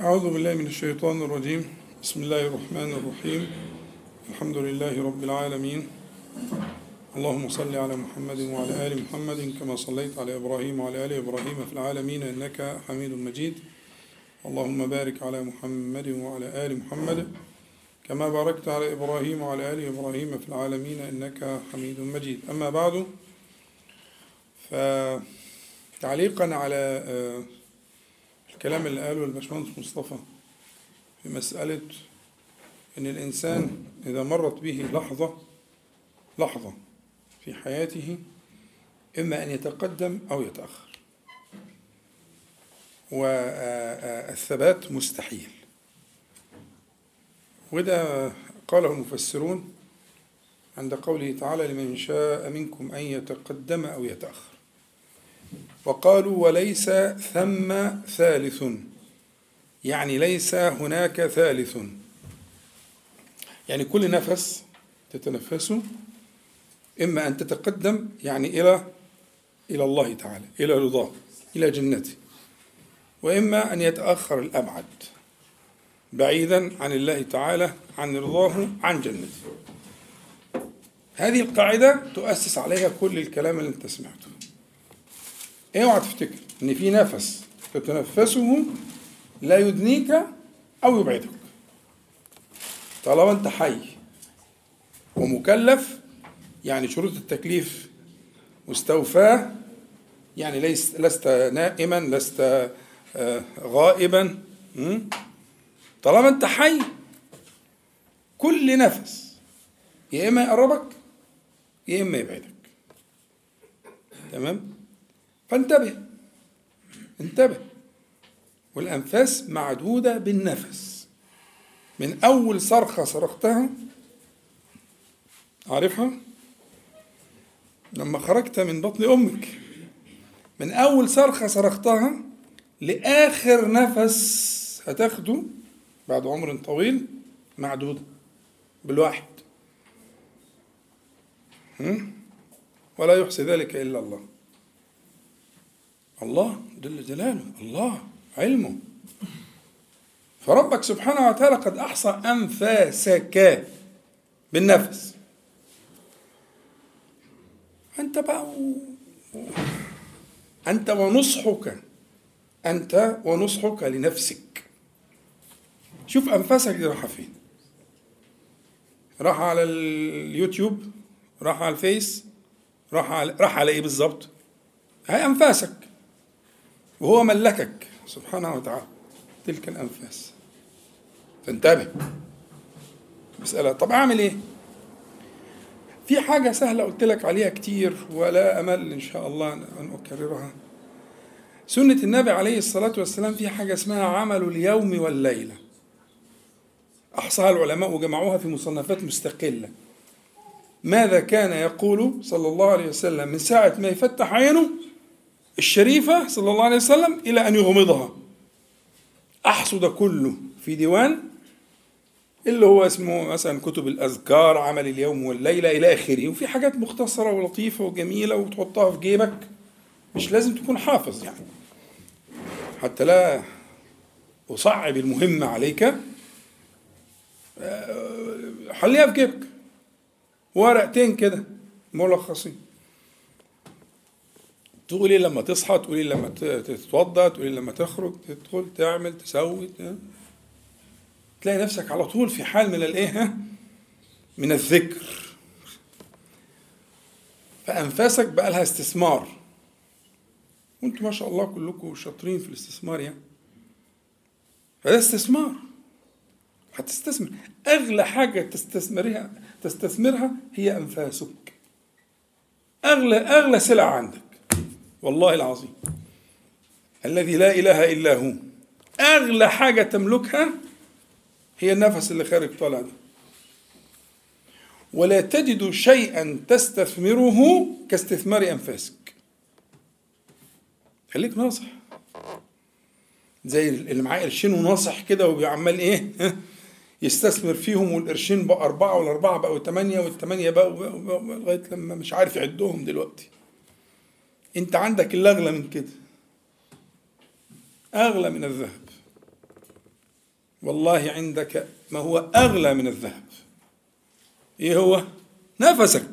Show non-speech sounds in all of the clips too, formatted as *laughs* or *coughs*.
أعوذ بالله من الشيطان الرجيم. بسم الله الرحمن الرحيم. الحمد لله رب العالمين. اللهم صل على محمد وعلى آل محمد كما صليت على إبراهيم وعلى آل إبراهيم في العالمين إنك حميد مجيد. اللهم بارك على محمد وعلى آل محمد كما باركت على إبراهيم وعلى آل إبراهيم في العالمين إنك حميد مجيد. أما بعد فتعليقا على آه، الكلام اللي قاله الباشمهندس مصطفى في مسألة إن الإنسان إذا مرت به لحظة لحظة في حياته إما أن يتقدم أو يتأخر. والثبات مستحيل. وده قاله المفسرون عند قوله تعالى لمن شاء منكم أن يتقدم أو يتأخر. وقالوا وليس ثم ثالث. يعني ليس هناك ثالث. يعني كل نفس تتنفسه إما أن تتقدم يعني إلى إلى الله تعالى إلى رضاه إلى جنته. وإما أن يتأخر الأبعد بعيدا عن الله تعالى عن رضاه عن جنته. هذه القاعدة تؤسس عليها كل الكلام اللي أنت سمعته. اوعى تفتكر ان في نفس تتنفسه لا يدنيك أو يبعدك. طالما انت حي ومكلف يعني شروط التكليف مستوفاة يعني ليس لست نائما لست آه، غائبا? طالما انت حي كل نفس يا إما يقربك يا إما يبعدك. تمام؟ فانتبه. انتبه. والأنفاس معدودة بالنفس. من أول صرخة صرختها عارفها؟ لما خرجت من بطن أمك. من أول صرخة صرختها لآخر نفس هتاخده بعد عمر طويل معدودة بالواحد؟ ولا يحصي ذلك إلا الله. الله جل جلاله الله علمه. فربك سبحانه وتعالى قد أحصى أنفاسك بالنفس. أنت بقى و... أنت ونصحك أنت ونصحك لنفسك. شوف أنفاسك دي رايحة فين. راح على اليوتيوب راح على الفيس راح على راح على إيه بالظبط؟ هي أنفاسك. وهو ملكك. سبحانه وتعالى. تلك الأنفاس. فانتبه. مسألة. طب أعمل إيه؟ في حاجة سهلة قلت لك عليها كتير ولا أمل إن شاء الله أن أكررها. سنة النبي عليه الصلاة والسلام في حاجة اسمها عمل اليوم والليلة. أحصاها العلماء وجمعوها في مصنفات مستقلة. ماذا كان يقول صلى الله عليه وسلم؟ من ساعة ما يفتح عينه الشريفة صلى الله عليه وسلم إلى أن يغمضها. أحصد كله في ديوان اللي هو اسمه مثلا كتب الأذكار عمل اليوم والليلة إلى آخره. وفي حاجات مختصرة ولطيفة وجميلة وتحطها في جيبك. مش لازم تكون حافظ يعني. حتى لا أصعب المهمة عليك. حليها في جيبك. ورقتين كده ملخصين. تقولي لما تصحى تقولي لما تتوضا تقولي لما تخرج تدخل تعمل تسوي تلاقي نفسك على طول في حال من الإيه؟ من الذكر. فأنفاسك بقى لها استثمار. وأنتم ما شاء الله كلكم شاطرين في الاستثمار يعني. فده استثمار. هتستثمر. أغلى حاجة تستثمرها تستثمرها هي أنفاسك. أغلى أغلى سلعة عندك. والله العظيم. الذي لا إله إلا هو. أغلى حاجة تملكها هي النفس اللي خارج طالع ده. ولا تجد شيئا تستثمره كاستثمار أنفاسك. خليك ناصح. زي اللي معاه قرشين وناصح كده وبيعمل إيه؟ يستثمر فيهم والقرشين بقى أربعة والأربعة بقوا ثمانية والثمانية بقوا لغاية لما مش عارف يعدهم دلوقتي. أنت عندك اللي أغلى من كده. أغلى من الذهب. والله عندك ما هو أغلى من الذهب. إيه هو؟ نفسك.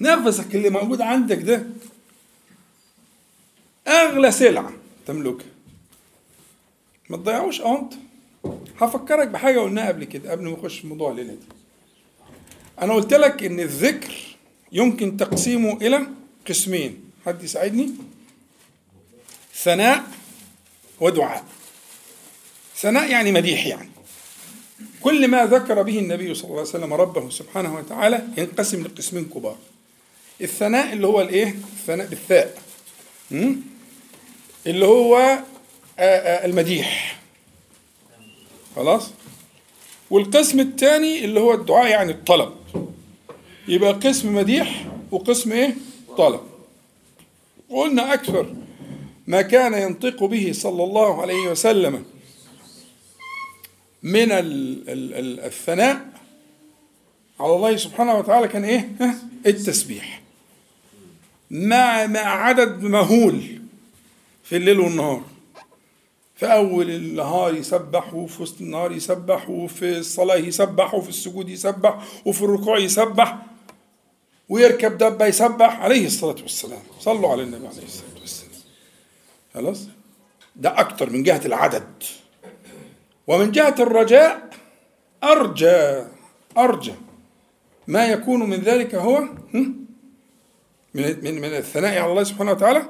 نفسك اللي موجود عندك ده. أغلى سلعة تملكها. ما تضيعوش انت هفكرك بحاجة قلناها قبل كده قبل ما نخش في موضوع الليلة دي أنا قلت لك إن الذكر يمكن تقسيمه إلى قسمين. حد يساعدني؟ ثناء ودعاء. ثناء يعني مديح يعني. كل ما ذكر به النبي صلى الله عليه وسلم ربه سبحانه وتعالى ينقسم لقسمين كبار. الثناء اللي هو الايه؟ الثناء بالثاء? اللي هو آآ آآ المديح. خلاص؟ والقسم الثاني اللي هو الدعاء يعني الطلب. يبقى قسم مديح وقسم إيه؟ طلب. وقلنا أكثر ما كان ينطق به صلى الله عليه وسلم من ال ال ال الثناء على الله سبحانه وتعالى كان إيه؟ التسبيح. مع مع عدد مهول في الليل والنهار. في أول النهار يسبح وفي وسط النهار يسبح وفي الصلاة يسبح وفي السجود يسبح وفي الركوع يسبح. ويركب دبة يسبح عليه الصلاة والسلام. صلوا على النبي عليه الصلاة والسلام. خلاص؟ ده أكتر من جهة العدد. ومن جهة الرجاء أرجى أرجى. ما يكون من ذلك هو من من من الثناء على الله سبحانه وتعالى؟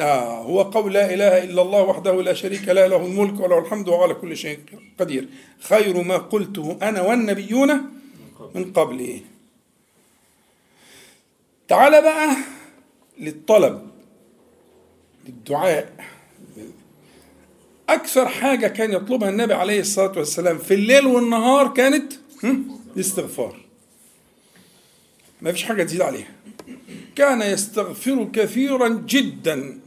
آه هو قول لا إله إلا الله وحده لا شريك له له الملك وله الحمد وهو على كل شيء قدير. خير ما قلته أنا والنبيون من قبلي تعال بقى للطلب للدعاء. أكثر حاجة كان يطلبها النبي عليه الصلاة والسلام في الليل والنهار كانت الاستغفار. ما فيش حاجة تزيد عليها. كان يستغفر كثيرا جدا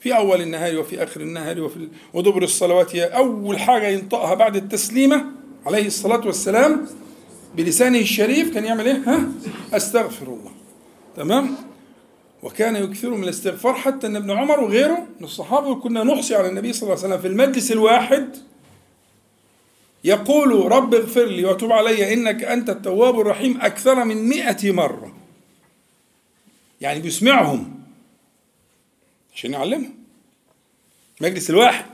في أول النهار وفي آخر النهار وفي ودبر الصلوات. هي أول حاجة ينطقها بعد التسليمة عليه الصلاة والسلام بلسانه الشريف كان يعمل إيه؟ ها؟ أستغفر الله. تمام؟ وكان يكثر من الاستغفار حتى أن ابن عمر وغيره من الصحابة كنا نحصي على النبي صلى الله عليه وسلم في المجلس الواحد يقول رب اغفر لي وتب علي إنك أنت التواب الرحيم أكثر من مئة مرة. يعني بيسمعهم عشان يعلمهم. مجلس الواحد.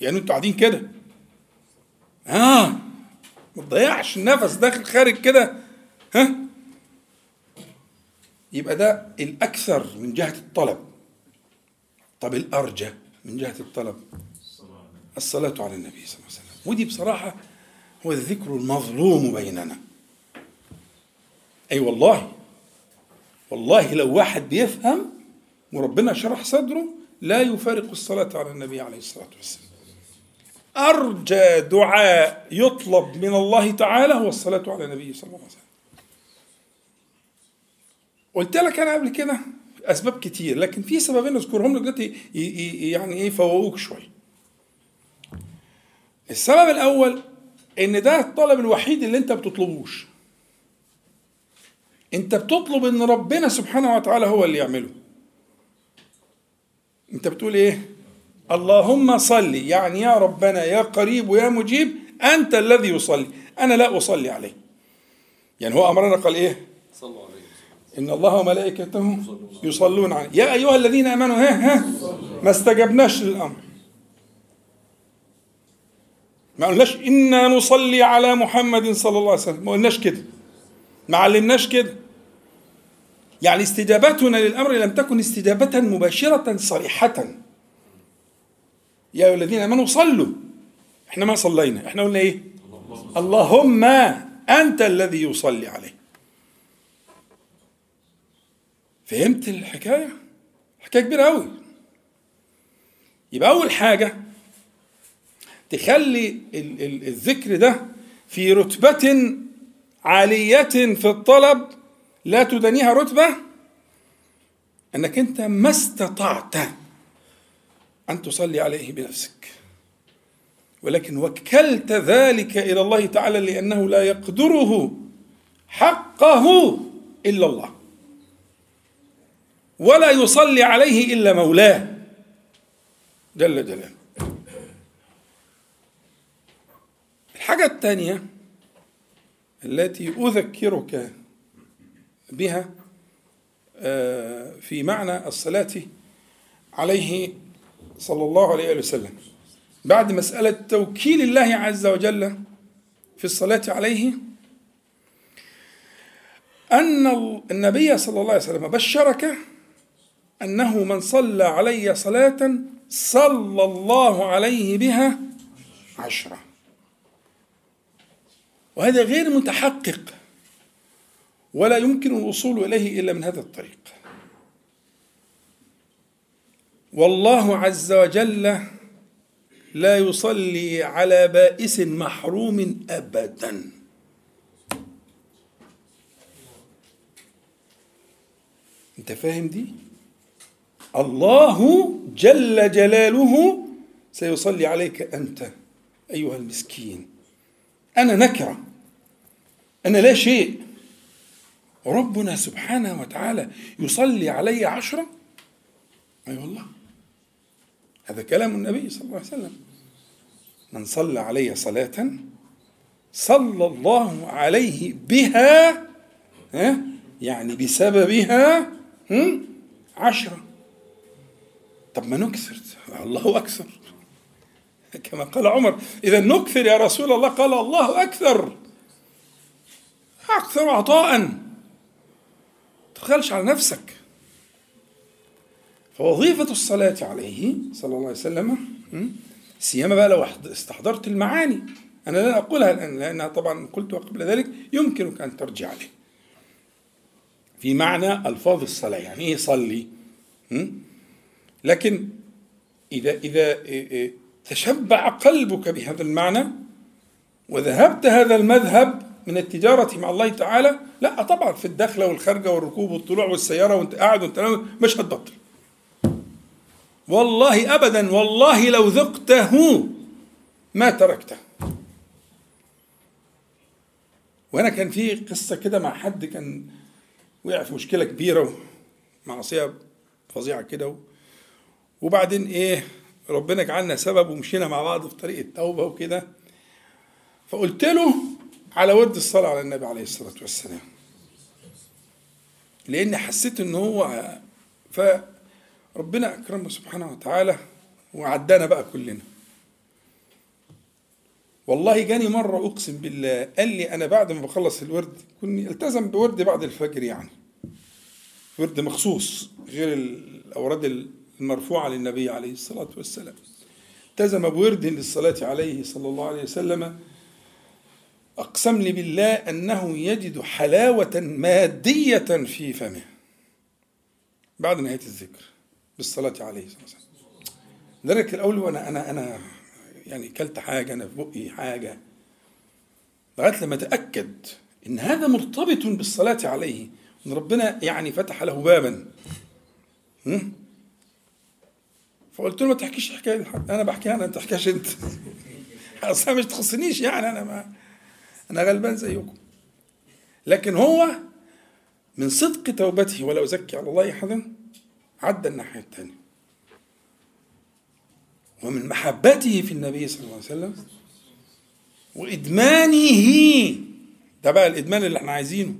يعني أنتوا قاعدين كده. آه. ما تضيعش النفس داخل خارج كده. ها؟ يبقى ده الأكثر من جهة الطلب. طب الأرجى من جهة الطلب؟ الصلاة على النبي صلى الله عليه وسلم. ودي بصراحة هو الذكر المظلوم بيننا. أي أيوة والله والله لو واحد بيفهم وربنا شرح صدره لا يفارق الصلاة على النبي عليه الصلاة والسلام. أرجى دعاء يطلب من الله تعالى هو الصلاة على النبي صلى الله عليه وسلم. قلت لك أنا قبل كده أسباب كتير لكن في سببين أذكرهم لك دلوقتي يعني إيه يفوقوك شوية السبب الأول إن ده الطلب الوحيد اللي أنت بتطلبوش. أنت بتطلب إن ربنا سبحانه وتعالى هو اللي يعمله. أنت بتقول إيه؟ اللهم صل. يعني يا ربنا يا قريب ويا مجيب أنت الذي يصلي. أنا لا أصلي عليه. يعني هو أمرنا قال إيه؟ صلوا عليه. إن الله وملائكته يصلون عليه. يا أيها الذين آمنوا ها ها ما استجبناش للأمر. ما قلناش إنا نصلي على محمد صلى الله عليه وسلم. ما قلناش كده. ما علمناش كده. يعني استجابتنا للأمر لم تكن استجابة مباشرة صريحة. يا أيها الذين آمنوا صلوا. إحنا ما صلينا. إحنا قلنا إيه؟ اللهم أنت الذي يصلي عليه. فهمت الحكاية؟ حكاية كبيرة أوي. يبقى أول حاجة تخلي ال- ال- الذكر ده في رتبة عالية في الطلب لا تدنيها رتبة أنك أنت ما استطعت أن تصلي عليه بنفسك. ولكن وكلت ذلك إلى الله تعالى لأنه لا يقدره حقه إلا الله. ولا يصلي عليه إلا مولاه. جل جلاله. الحاجة الثانية التي أذكرك بها آه، في معنى الصلاة عليه صلى الله عليه وسلم. بعد مسألة توكيل الله عز وجل في الصلاة عليه أن النبي صلى الله عليه وسلم بشرك أنه من صلى علي صلاة صلى الله عليه بها عشرة. وهذا غير متحقق ولا يمكن الوصول إليه إلا من هذا الطريق. والله عز وجل لا يصلي على بائس محروم أبدا. أنت فاهم دي؟ الله جل جلاله سيصلي عليك أنت أيها المسكين. أنا نكرة. أنا لا شيء. وربنا سبحانه وتعالى يصلي علي عشرة. أي أيوة والله. هذا كلام النبي صلى الله عليه وسلم. من صلى علي صلاة صلى الله عليه بها ها يعني بسببها عشرة. طب ما نكثر. الله أكثر. كما قال عمر إذا نكثر يا رسول الله. قال الله أكثر. أكثر عطاء. تخلش على نفسك. فوظيفة الصلاة عليه صلى الله عليه وسلم سيما بقى لو استحضرت المعاني. أنا لا أقولها الآن لأنها طبعا قلتها قبل ذلك. يمكنك أن ترجع عليه في معنى ألفاظ الصلاة يعني إيه صلي؟ لكن إذا إذا تشبع قلبك بهذا المعنى وذهبت هذا المذهب من التجارة مع الله تعالى لا طبعا في الدخلة والخارجة والركوب والطلوع والسيارة وانت قاعد وانت مش هتبطل. والله أبدا والله لو ذقته ما تركته. وأنا كان في قصة كده مع حد كان وقع في مشكلة كبيرة معصية فظيعة كده وبعدين إيه ربنا جعلنا سبب ومشينا مع بعض في طريق التوبة وكده. فقلت له على ورد الصلاة على النبي عليه الصلاة والسلام. لأن حسيت إن هو فربنا أكرمه سبحانه وتعالى وعدانا بقى كلنا. والله جاني مرة أقسم بالله قال لي أنا بعد ما بخلص الورد كان التزم بورد بعد الفجر يعني. ورد مخصوص غير الأوراد المرفوعة للنبي عليه الصلاة والسلام. التزم بورد للصلاة عليه صلى الله عليه وسلم أقسم لي بالله أنه يجد حلاوة مادية في فمه. بعد نهاية الذكر بالصلاة عليه صلى الله عليه وسلم. الأول وأنا أنا أنا يعني كلت حاجة أنا في بقي حاجة. لغاية لما أتأكد إن هذا مرتبط بالصلاة عليه إن ربنا يعني فتح له بابا. فقلت له ما تحكيش حكاية أنا بحكيها أنا ما تحكيهاش أنت. *laughs* أصلا مش تخصنيش يعني أنا ما أنا غلبان زيكم. لكن هو من صدق توبته ولا أزكي على الله أحدا عدى الناحية الثانية ومن محبته في النبي صلى الله عليه وسلم وإدمانه. ده بقى الإدمان اللي إحنا عايزينه.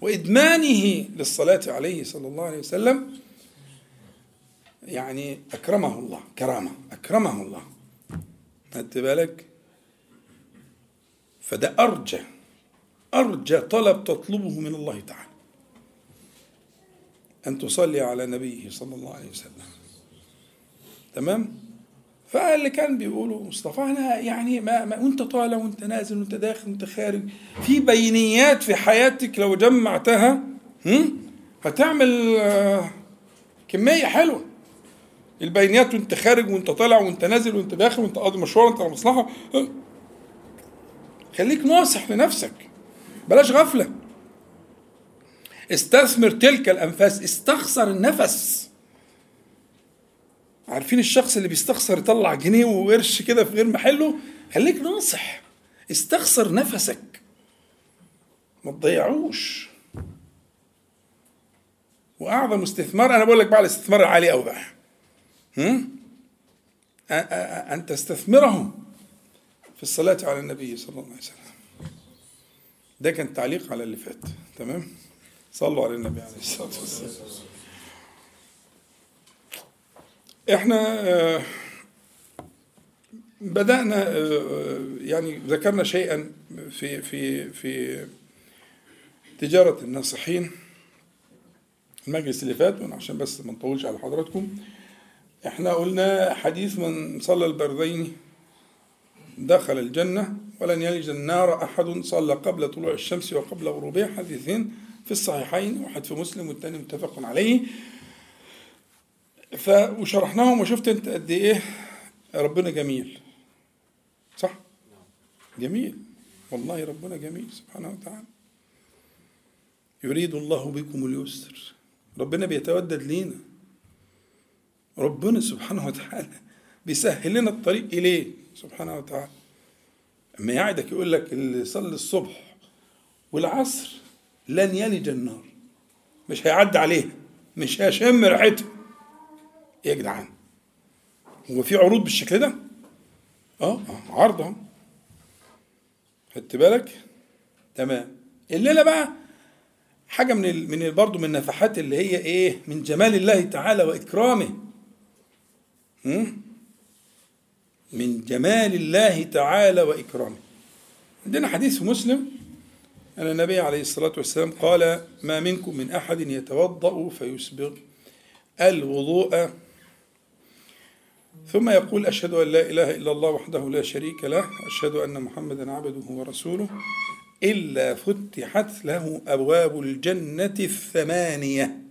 وإدمانه للصلاة عليه صلى الله عليه وسلم يعني أكرمه الله كرامة أكرمه الله. خدت بالك؟ فده أرجى أرجى طلب تطلبه من الله تعالى. أن تصلي على نبيه صلى الله عليه وسلم. تمام؟ فاللي كان بيقولوا مصطفى أنا يعني ما, ما وأنت طالع وأنت نازل وأنت داخل وأنت خارج. في بينيات في حياتك لو جمعتها هتعمل آه، كمية حلوة. البينيات وانت خارج وانت طالع وانت نازل وانت داخل وانت قاضي مشوار وانت على مصلحة. خليك ناصح لنفسك. بلاش غفلة. استثمر تلك الأنفاس. استخسر النفس. عارفين الشخص اللي بيستخسر يطلع جنيه وقرش كده في غير محله؟ خليك ناصح. استخسر نفسك. ما تضيعوش. وأعظم استثمار أنا بقول لك بقى الاستثمار العالي قوي بقى. أن تستثمره في الصلاة على النبي صلى الله عليه وسلم. ده كان تعليق على اللي فات. تمام؟ صلوا على النبي عليه الصلاة والسلام. إحنا آه، بدأنا آه، يعني ذكرنا شيئا في في في تجارة الناصحين المجلس اللي فات عشان بس ما نطولش على حضراتكم. إحنا قلنا حديث من صلى البردين دخل الجنة ولن يلج النار أحد صلى قبل طلوع الشمس وقبل غروبها حديثين في الصحيحين واحد في مسلم والثاني متفق عليه. ف وشرحناهم وشفت أنت قد إيه ربنا جميل. صح؟ جميل. والله ربنا جميل سبحانه وتعالى. يريد الله بكم اليسر. ربنا بيتودد لينا. ربنا سبحانه وتعالى بيسهل لنا الطريق إليه سبحانه وتعالى. أما يعدك يقول لك اللي صلي الصبح والعصر لن يلج النار. مش هيعدي عليها مش هيشم ريحتها. إيه يا جدعان؟ هو في عروض بالشكل ده؟ آه آه، عرض أهو. خدت بالك؟ تمام. الليلة بقى حاجة من. من برضه من النفحات اللي هي إيه؟ من جمال الله تعالى وإكرامه؟ من جمال الله تعالى وإكرامه. عندنا حديث مسلم أن النبي عليه الصلاة والسلام قال ما منكم من أحد يتوضأ فيسبغ الوضوء. ثم يقول أشهد أن لا إله إلا الله وحده لا شريك له أشهد أن محمدا عبده ورسوله إلا فتحت له أبواب الجنة الثمانية.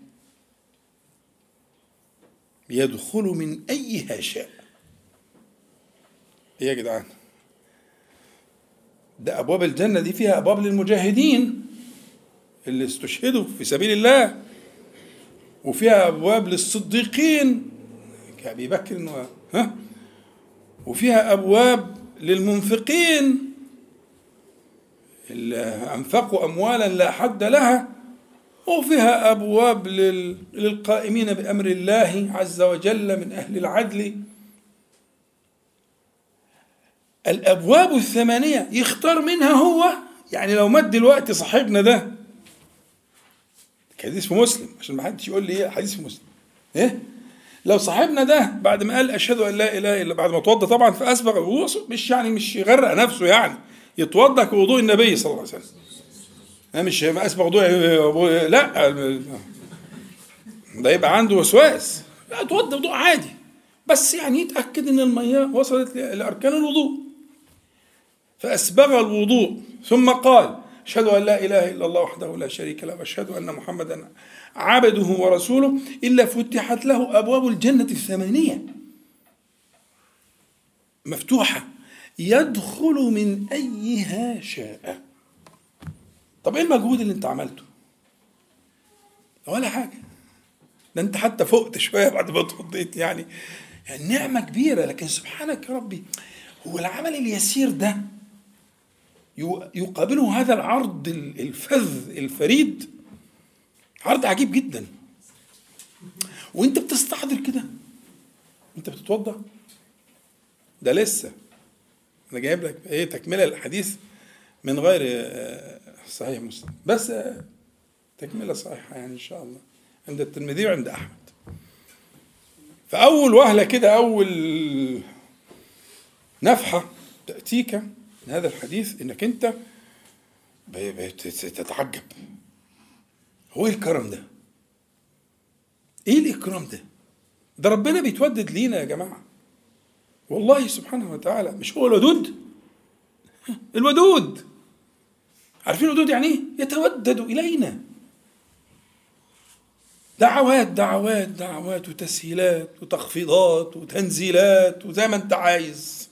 يدخل من أيها شاء. إيه يا جدعان؟ ده أبواب الجنة دي فيها أبواب للمجاهدين اللي استشهدوا في سبيل الله وفيها أبواب للصديقين كأبي بكر و... ها؟ وفيها أبواب للمنفقين اللي أنفقوا أموالا لا حد لها. وفيها أبواب لل... للقائمين بأمر الله عز وجل من أهل العدل. الأبواب الثمانية يختار منها هو يعني لو مد دلوقتي صاحبنا ده. حديث في مسلم عشان ما حدش يقول لي إيه حديث في مسلم. إيه؟ لو صاحبنا ده بعد ما قال أشهد أن لا إله إلا بعد ما توضى طبعا فأسبغ مش يعني مش يغرق نفسه يعني يتوضأ كوضوء النبي صلى الله عليه وسلم. أنا مش ما اسبغ وضوء لا ده يبقى عنده وسواس. لا اتوضى وضوء عادي. بس يعني يتأكد إن الميه وصلت لأركان الوضوء. فأسبغ الوضوء. ثم قال أشهد أن لا إله إلا الله وحده لا شريك له وأشهد أن محمدا عبده ورسوله إلا فتحت له أبواب الجنة الثمانية. مفتوحة. يدخل من أيها شاء. طب إيه المجهود اللي أنت عملته؟ ولا حاجة. ده أنت حتى فقت شوية بعد ما اتوضيت يعني. يعني نعمة كبيرة لكن سبحانك يا ربي هو العمل اليسير ده يقابله هذا العرض الفذ الفريد عرض عجيب جدا. وأنت بتستحضر كده. أنت بتتوضأ. ده لسه. أنا جايب لك إيه تكملة الحديث من غير صحيح مسلم. بس تكملة صحيحة يعني إن شاء الله. عند الترمذي وعند أحمد. فأول وهلة كده أول نفحة تأتيك من هذا الحديث إنك أنت تتعجب. هو إيه الكرم ده؟ إيه الإكرام ده؟ ده ربنا بيتودد لينا يا جماعة. والله سبحانه وتعالى مش هو الودود؟ *laughs* الودود. عارفين الودود يعني إيه؟ يتودد إلينا. دعوات دعوات دعوات وتسهيلات وتخفيضات وتنزيلات وزي ما أنت عايز.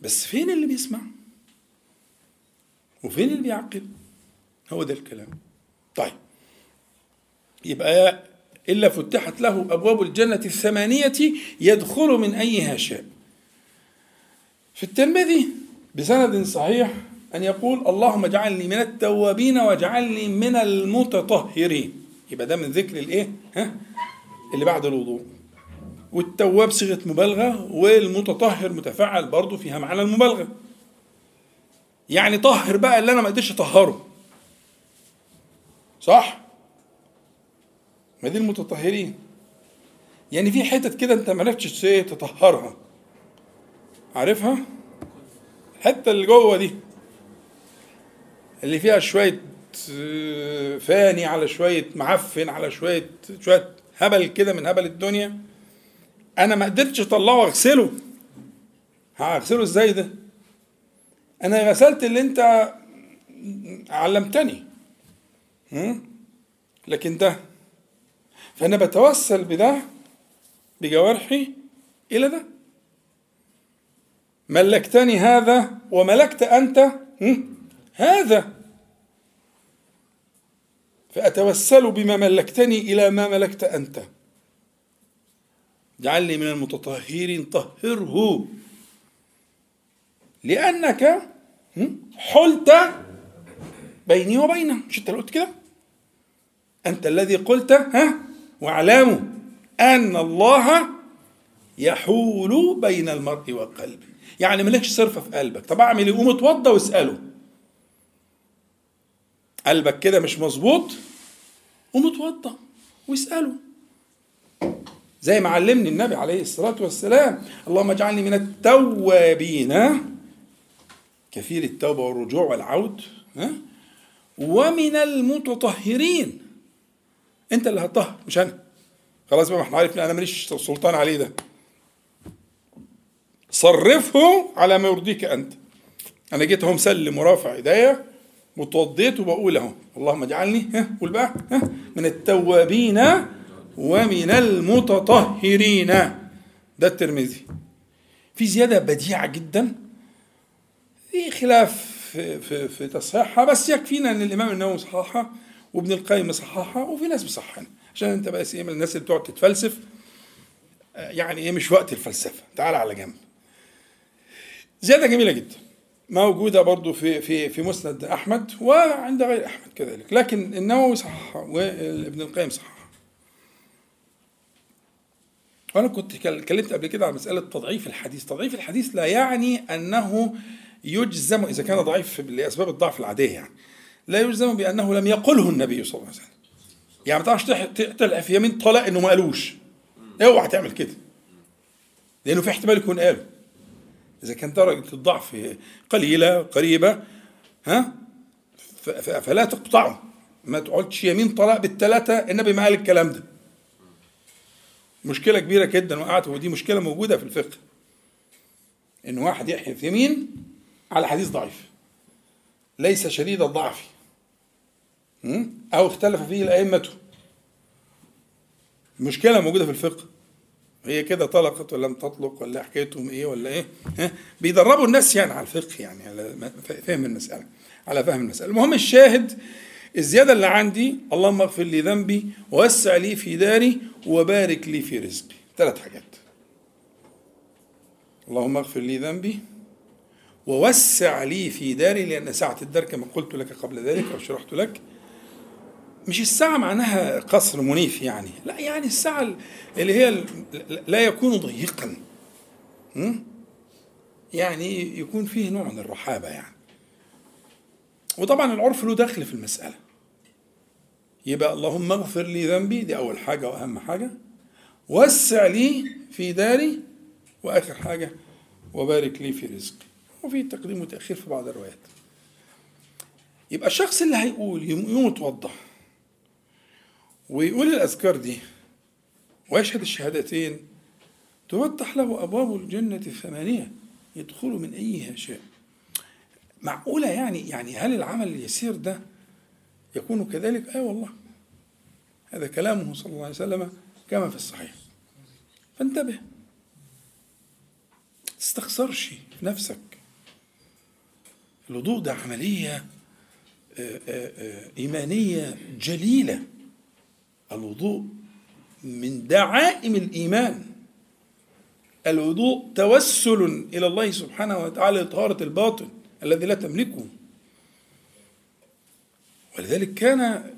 بس فين اللي بيسمع؟ وفين اللي بيعقل؟ هو ده الكلام. طيب. يبقى إلا فتحت له أبواب الجنة الثمانية يدخل من أيها شاء. في الترمذي بسند صحيح أن يقول اللهم اجعلني من التوابين واجعلني من المتطهرين يبقى ده من ذكر الإيه؟ ها؟ اللي بعد الوضوء والتواب صيغة مبالغة والمتطهر متفعل برضه فيها معنى المبالغة يعني طهر بقى اللي أنا ما قدرتش أطهره صح؟ ما دي المتطهرين يعني في حتت كده أنت ما عرفتش تطهرها عارفها؟ الحتة اللي جوه دي اللي فيها شوية فاني على شوية معفن على شوية شوية هبل كده من هبل الدنيا. أنا ما قدرتش أطلعه وأغسله. هغسله إزاي ده؟ أنا غسلت اللي أنت علمتني. لكن ده فأنا بتوسل بده بجوارحي إلى ده. ملكتني هذا وملكت أنت هذا. فأتوسل بما ملكتني إلى ما ملكت أنت. اجعلني من المتطهرين طهره. لأنك حلت بيني وبينه. مش أنت اللي قلت كده؟ أنت الذي قلت ها واعلموا أن الله يحول بين المرء وقلبه. يعني مالكش صرفة في قلبك. طب أعمل إيه؟ قوم اتوضى واسأله. قلبك كده مش مظبوط قوم اتوضى واسأله. زي ما علمني النبي عليه الصلاة والسلام اللهم اجعلني من التوابين كثير التوبة والرجوع والعود ها؟ ومن المتطهرين. انت اللي هتطهر مش أنا. خلاص بقى ما إحنا عرفنا أنا ماليش سلطان عليه ده. صرفه على ما يرضيك انت. أنا جيت اهو مسلم ورافع ايديا وتوضيت وبقول اهو اللهم اجعلني ها قول بقى ها من التوابين ومن المتطهرين. ده الترمذي. في زيادة بديعة جدا في خلاف في, في, في تصحيحها بس يكفينا إن الإمام النووي صححها وابن القيم صححها وفي ناس بصححها عشان أنت بس إيه من الناس اللي بتقعد تتفلسف. يعني إيه مش وقت الفلسفة تعال على جنب. زيادة جميلة جدا. موجودة برضو في في في مسند أحمد وعند غير أحمد كذلك لكن النووي صححها وابن القيم صححها. وأنا كنت اتكلمت قبل كده على مسألة تضعيف الحديث. تضعيف الحديث لا يعني أنه يجزم إذا كان ضعيف لأسباب الضعف العادية يعني لا يجزم بأنه لم يقله النبي صلى الله عليه وسلم. يعني ما تعرفش تلقى في يمين طلاق إنه ما قالوش. أوعى تعمل كده. لأنه في احتمال يكون قاله. إذا كان درجة الضعف قليلة قريبة ها فلا تقطعه. ما تقعدش يمين طلاق بالثلاثه النبي ما قال الكلام ده. مشكلة كبيرة جدا وقعت ودي مشكلة موجودة في الفقه. إن واحد يحلف يمين على حديث ضعيف. ليس شديد الضعف. أو اختلف فيه الأئمة. مشكلة موجودة في الفقه. هي كده طلقت ولا لم تطلق ولا حكايتهم إيه ولا إيه؟ ها؟ بيدربوا الناس يعني على الفقه يعني على فهم المسألة على فهم المسألة. المهم الشاهد الزيادة اللي عندي اللهم اغفر لي ذنبي ووسع لي في داري وبارك لي في رزقي. ثلاث حاجات. اللهم اغفر لي ذنبي ووسع لي في داري لأن سعة الدار كما قلت لك قبل ذلك أو شرحت لك. مش السعة معناها قصر منيف يعني. لا يعني السعة اللي هي لا يكون ضيقا. يعني يكون فيه نوع من الرحابة يعني. وطبعا العرف له دخل في المسألة. يبقى اللهم اغفر لي ذنبي دي أول حاجة وأهم حاجة. وسع لي في داري وآخر حاجة وبارك لي في رزقي. وفي تقديم وتأخير في بعض الروايات. يبقى الشخص اللي هيقول يقوم يتوضا ويقول الأذكار دي ويشهد الشهادتين تفتح له أبواب الجنة الثمانية يدخل من أيها شاء. معقولة يعني؟ يعني هل العمل اليسير ده يكون كذلك؟ أي آه والله. هذا كلامه صلى الله عليه وسلم كما في الصحيح. فانتبه. تستخسرش نفسك. الوضوء ده عملية آه، آه، إيمانية جليلة. الوضوء من دعائم الإيمان. الوضوء توسل إلى الله سبحانه وتعالى لطهارة الباطن الذي لا تملكه. ولذلك كان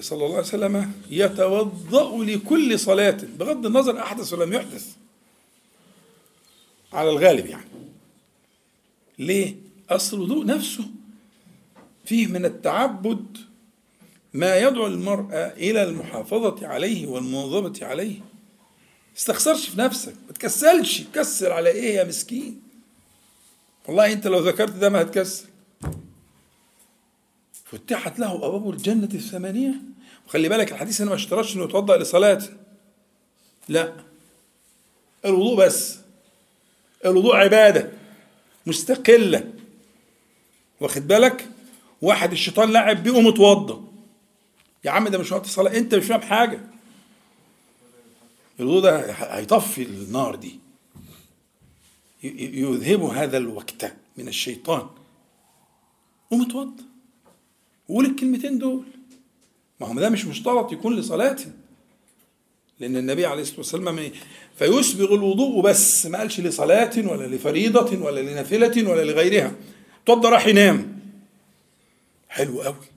صلى الله عليه وسلم يتوضأ لكل صلاة بغض النظر أحدث ولم يحدث. على الغالب يعني. ليه؟ أصل الوضوء نفسه فيه من التعبد ما يدعو المرأة إلى المحافظة عليه والمواظبة عليه. استخسرش في نفسك ما تكسلش. تكسل على إيه يا مسكين؟ والله أنت لو ذكرت ده ما هتكسل فتحت له أبواب الجنة الثمانية. وخلي بالك الحديث هنا ما اشترطش إنه يتوضأ لصلاه لا. الوضوء بس. الوضوء عبادة مستقلة. واخد بالك؟ واحد الشيطان لعب بيه ومتوضى يا عم ده مش وقت الصلاة انت مش فاهم حاجة. الوضوء ده هيطفي النار دي. يذهب هذا الوقت من الشيطان. ومتوضى. وقول الكلمتين دول. ما هو ده مش مشترط يكون لصلاة. لأن النبي عليه الصلاة والسلام فيسبغ الوضوء بس ما قالش لصلاة ولا لفريضة ولا لنافلة ولا لغيرها. توضى راح ينام. حلو قوي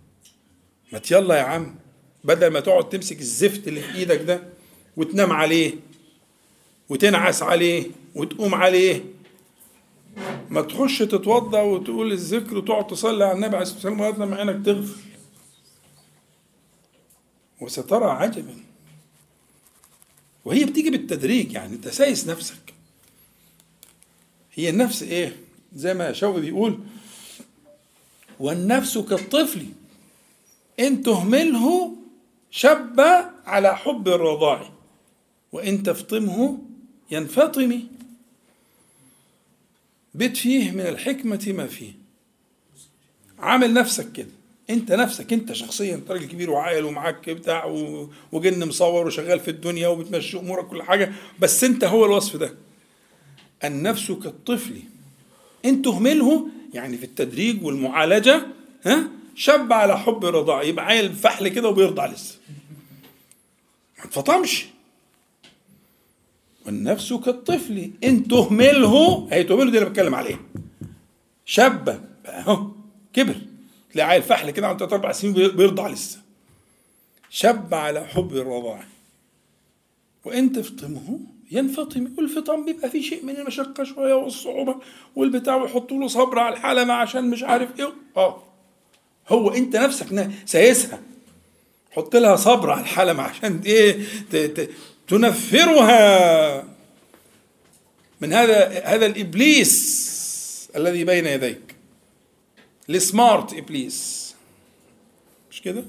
ما يلا يا عم بدل ما تقعد تمسك الزفت اللي في إيدك ده وتنام عليه وتنعس عليه وتقوم عليه. ما تخش تتوضأ وتقول الذكر وتقعد تصلي على النبي عليه الصلاة والسلام لغاية لما عينك تغفل وسترى عجبا. وهي بتيجي بالتدريج يعني أنت سايس نفسك. هي النفس إيه؟ زي ما شوقي بيقول والنفس كالطفل إن تهمله شب على حب الرضاع وإن تفطمه ينفطم. بيت فيه من الحكمة ما فيه. عامل نفسك كده. أنت نفسك أنت شخصيا أنت راجل كبير وعاقل ومعاك بتاع وجن مصور وشغال في الدنيا وبتمشي أمورك كل حاجة بس أنت هو الوصف ده. النفس كالطفل إن تهمله يعني في التدريج والمعالجة ها؟ شاب على حب رضاع يبقى عيل فحل كده وبيرضع لسه ما انفطمش والنفس كالطفل إن تهمله هي تهمله دي اللي بتكلم عليها. شاب أهو كبر تلاقي عيل فحل كده عنده أربع سنين بيرضع لسه شاب على حب الرضاعة وإن تفطمه ينفطم والفطام بيبقى فيه شيء من المشقة شوية والصعوبة والبتاع ويحطوا له صبر على الحلمة عشان مش عارف إيه. آه. هو انت نفسك سايسها. حط لها صبر على الحلمة عشان إيه تنفرها. من هذا هذا الإبليس الذي بين يديك. السمارت إبليس. مش كده؟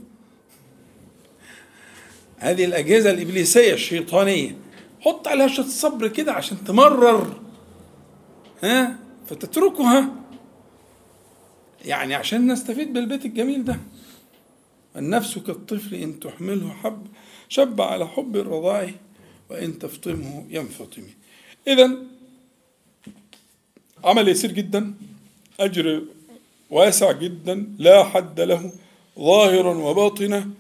هذه الأجهزة الإبليسية الشيطانية. حط عليها شوية صبر كده عشان تمرر. ها؟ فتتركها. يعني عشان نستفيد بالبيت الجميل ده. النفس كالطفل إن تحمله حب شب على حب الرضاع وإن تفطمه ينفطم. إذا عمل يسير جدا أجر واسع جدا لا حد له ظاهرا وباطنا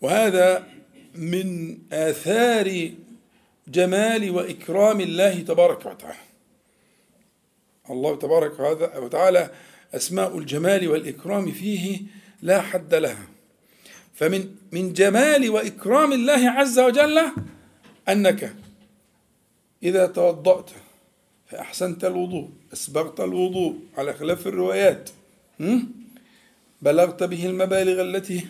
وهذا من آثار جمال وإكرام الله تبارك وتعالى. الله تبارك وتعالى أسماء الجمال والإكرام فيه لا حد لها. فمن من جمال وإكرام الله عز وجل أنك إذا توضأت فأحسنت الوضوء أسبغت الوضوء على خلاف الروايات بلغت به المبالغ التي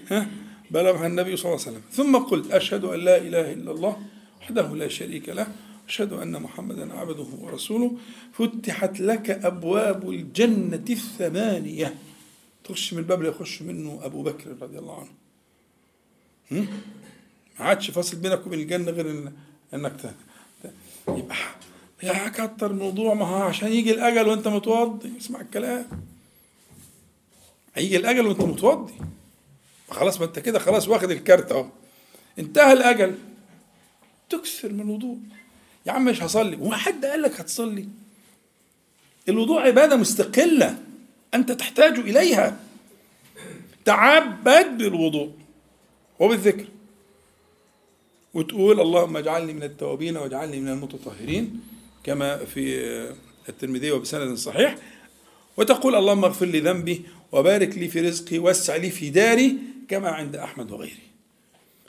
بلغها النبي صلى الله عليه وسلم. ثم قلت أشهد أن لا إله إلا الله وحده لا شريك له أشهد أن محمدا عبده ورسوله فتحت لك أبواب الجنة الثمانية. تخش من الباب اللي يخش منه أبو بكر رضي الله عنه. ما عادش فاصل بينك وبين الجنة غير إنك يبقى يا كتر الموضوع ما هو عشان يجي الأجل وأنت متوضي. اسمع الكلام. هيجي الأجل وأنت متوضي. خلاص ما أنت كده خلاص واخد الكارت أهو. انتهى الأجل. تكثر من الوضوء. يا عم مش هصلي. هو حد قال لك هتصلي. الوضوء عبادة مستقلة. أنت تحتاج إليها. تعبد بالوضوء وبالذكر. وتقول اللهم اجعلني من التوابين واجعلني من المتطهرين كما في الترمذي وبسند صحيح. وتقول اللهم اغفر لي ذنبي وبارك لي في رزقي واسع لي في داري كما عند أحمد وغيره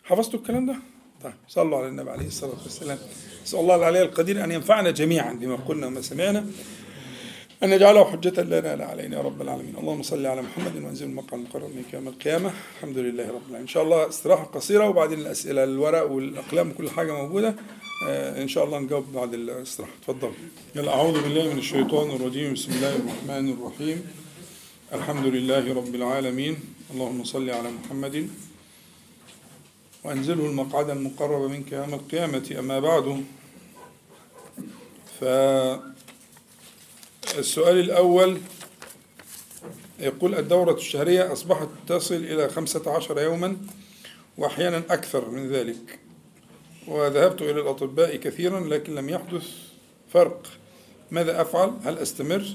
حفظتوا الكلام ده؟ طيب صلوا على النبي عليه الصلاة والسلام. نسأل الله العلي القدير أن ينفعنا جميعا بما قلنا وما سمعنا أن يجعله حجة لنا لا علينا يا رب العالمين. اللهم صل على محمد وانزل المقعد المقرب منك يوم القيامة. الحمد لله رب العالمين. إن شاء الله استراحة قصيرة وبعدين الأسئلة الورق والأقلام وكل حاجة موجودة. آه إن شاء الله نجاوب بعد الاستراحة. تفضل يلا أعوذ بالله من الشيطان الرجيم. بسم الله الرحمن الرحيم. الحمد لله رب العالمين. اللهم صل على محمد وأنزله المقعد المقرب منك يوم القيامة أما بعد. فالسؤال الأول يقول الدورة الشهرية أصبحت تصل إلى خمسة عشر يوما وأحيانا أكثر من ذلك وذهبت إلى الأطباء كثيرا لكن لم يحدث فرق. ماذا أفعل؟ هل أستمر؟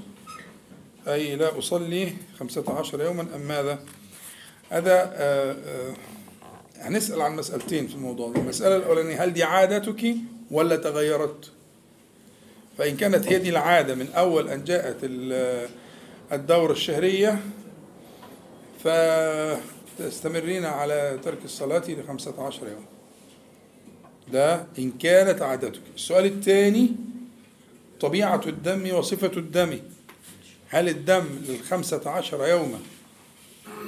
أي لا أصلي خمسة عشر يوما أم ماذا؟ هذا آه، آه، هنسأل عن مسألتين في الموضوع ده. المسألة الأولانية هل دي عادتك ولا تغيرت؟ فإن كانت هي دي العادة من أول أن جاءت ال- الدورة الشهرية فتستمرين على ترك الصلاة لخمسة عشر يوم. ده إن كانت عادتك. السؤال الثاني طبيعة الدم وصفة الدم. هل الدم للخمسة عشر يوما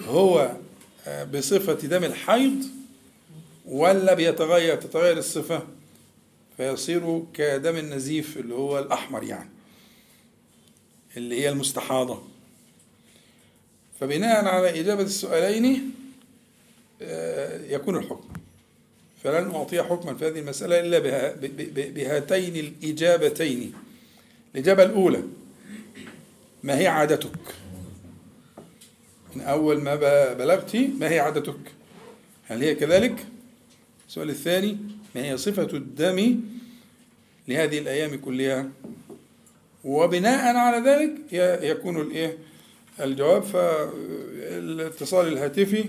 هو آه، بصفة دم الحيض؟ ولا بيتغير تتغير الصفة فيصير كدم النزيف اللي هو الأحمر يعني اللي هي المستحاضة. فبناء على إجابة السؤالين آه، يكون الحكم. فلن أعطي حكما في هذه المسألة إلا بها- بهاتين الإجابتين. الإجابة الأولى ما هي عادتك؟ من أول ما ب- بلغت ما هي عادتك؟ هل هي كذلك؟ السؤال الثاني ما هي صفة الدم لهذه الأيام كلها؟ وبناء على ذلك يكون الإيه؟ الجواب فالاتصال الهاتفي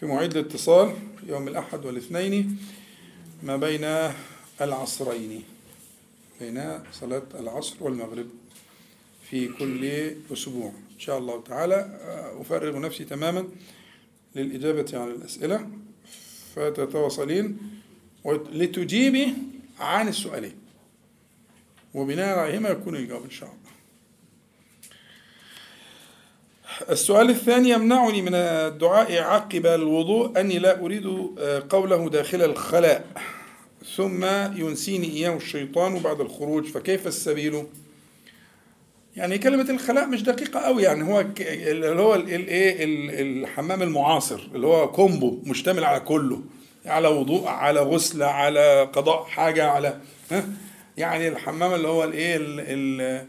في مواعيد الاتصال يوم الأحد والاثنين ما بين العصرين بين صلاة العصر والمغرب في كل أسبوع. إن شاء الله تعالى أفرغ نفسي تماما للإجابة على الأسئلة. فتتواصلين لتجيبي عن السؤالين وبناء عليهما يكون الجواب إن شاء الله السؤال الثاني يمنعني من الدعاء عقب الوضوء أني لا أريد قوله داخل الخلاء ثم ينسيني إياه الشيطان بعد الخروج فكيف السبيل؟ يعني كلمة الخلاء مش دقيقة قوي يعني هو اللي هو الايه الحمام المعاصر اللي هو كومبو مشتمل على كله على وضوء على غسل على قضاء حاجة على ها؟ يعني الحمام اللي هو الإيه ال- ال-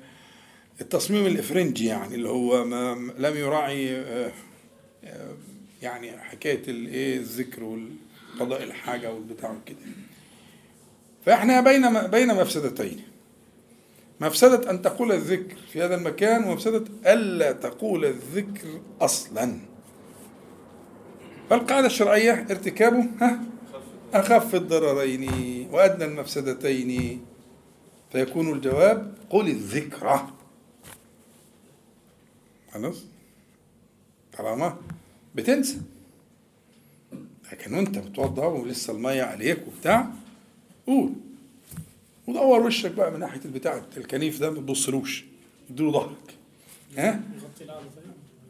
التصميم الإفرنجي يعني اللي هو ما لم يراعي آه، آه، يعني حكاية الإيه الذكر والقضاء الحاجة والبتاع وكده. فإحنا بين بين مفسدتين. مفسدة أن تقول الذكر في هذا المكان ومفسدة ألا تقول الذكر أصلا. فالقاعدة الشرعية ارتكابه ها؟ أخف الضررين وأدنى المفسدتين. فيكون الجواب قل الذكر. خلاص؟ طالما بتنسى. لكن وأنت بتوضع ولسه المية عليك وبتاع قول. ودور وشك بقى من ناحية البتاع الكنيف ده ما تبصلوش اديله ظهرك ها؟ يغطي طيب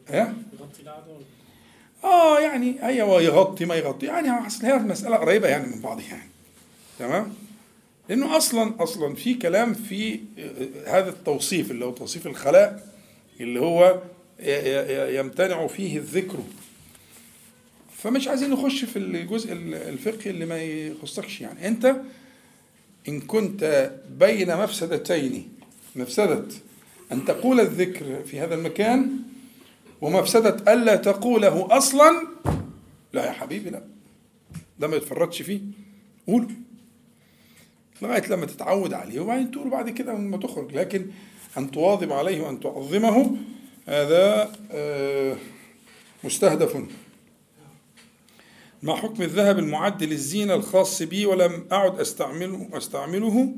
ها؟ يغطي القعدة ولا؟ آه يعني أيوه يغطي ما يغطي يعني أصل هي المساله قريبة يعني من بعضها يعني. تمام؟ لأنه أصلا أصلا في كلام في هذا التوصيف اللي هو توصيف الخلاء اللي هو يمتنع فيه الذكر. فمش عايزين نخش في الجزء الفقهي اللي ما يخصكش يعني. أنت إن كنت بين مفسدتين مفسدة أن تقول الذكر في هذا المكان ومفسدة الا تقوله أصلا لا يا حبيبي لا. ده ما يتفرطش فيه. قوله لغاية لما تتعود عليه وبعدين تقول بعد كده لما تخرج. لكن أن تواظب عليه وأن تعظمه هذا آه، مستهدف. ما حكم الذهب المعد للزينة الخاص بي ولم أعد أستعمله, أستعمله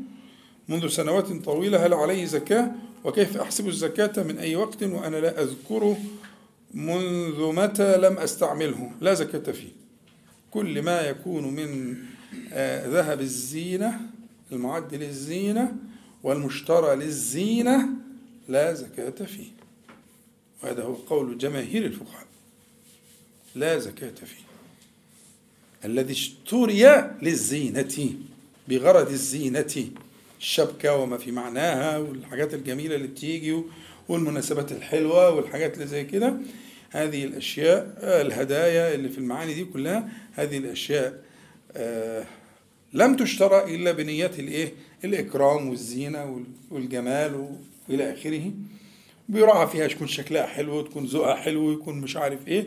منذ سنوات طويلة؟ هل عليه زكاة؟ وكيف أحسب الزكاة من أي وقت؟ وأنا لا أذكره منذ متى لم أستعمله. لا زكاة فيه. كل ما يكون من آه، ذهب الزينة المعد للزينة والمشترى للزينة لا زكاة فيه. وهذا هو قول جماهير الفقهاء. لا زكاة فيه. الذي اشتري للزينة بغرض الزينة الشبكة وما في معناها والحاجات الجميلة اللي بتيجي والمناسبات الحلوة والحاجات اللي زي كده. هذه الأشياء الهدايا اللي في المعاني دي كلها هذه الأشياء آه لم تشترى إلا بنية الإيه؟ الإكرام والزينة والجمال وإلى آخره. بيراعى فيها تكون شكلها حلو تكون ذوقها حلو يكون مش عارف إيه.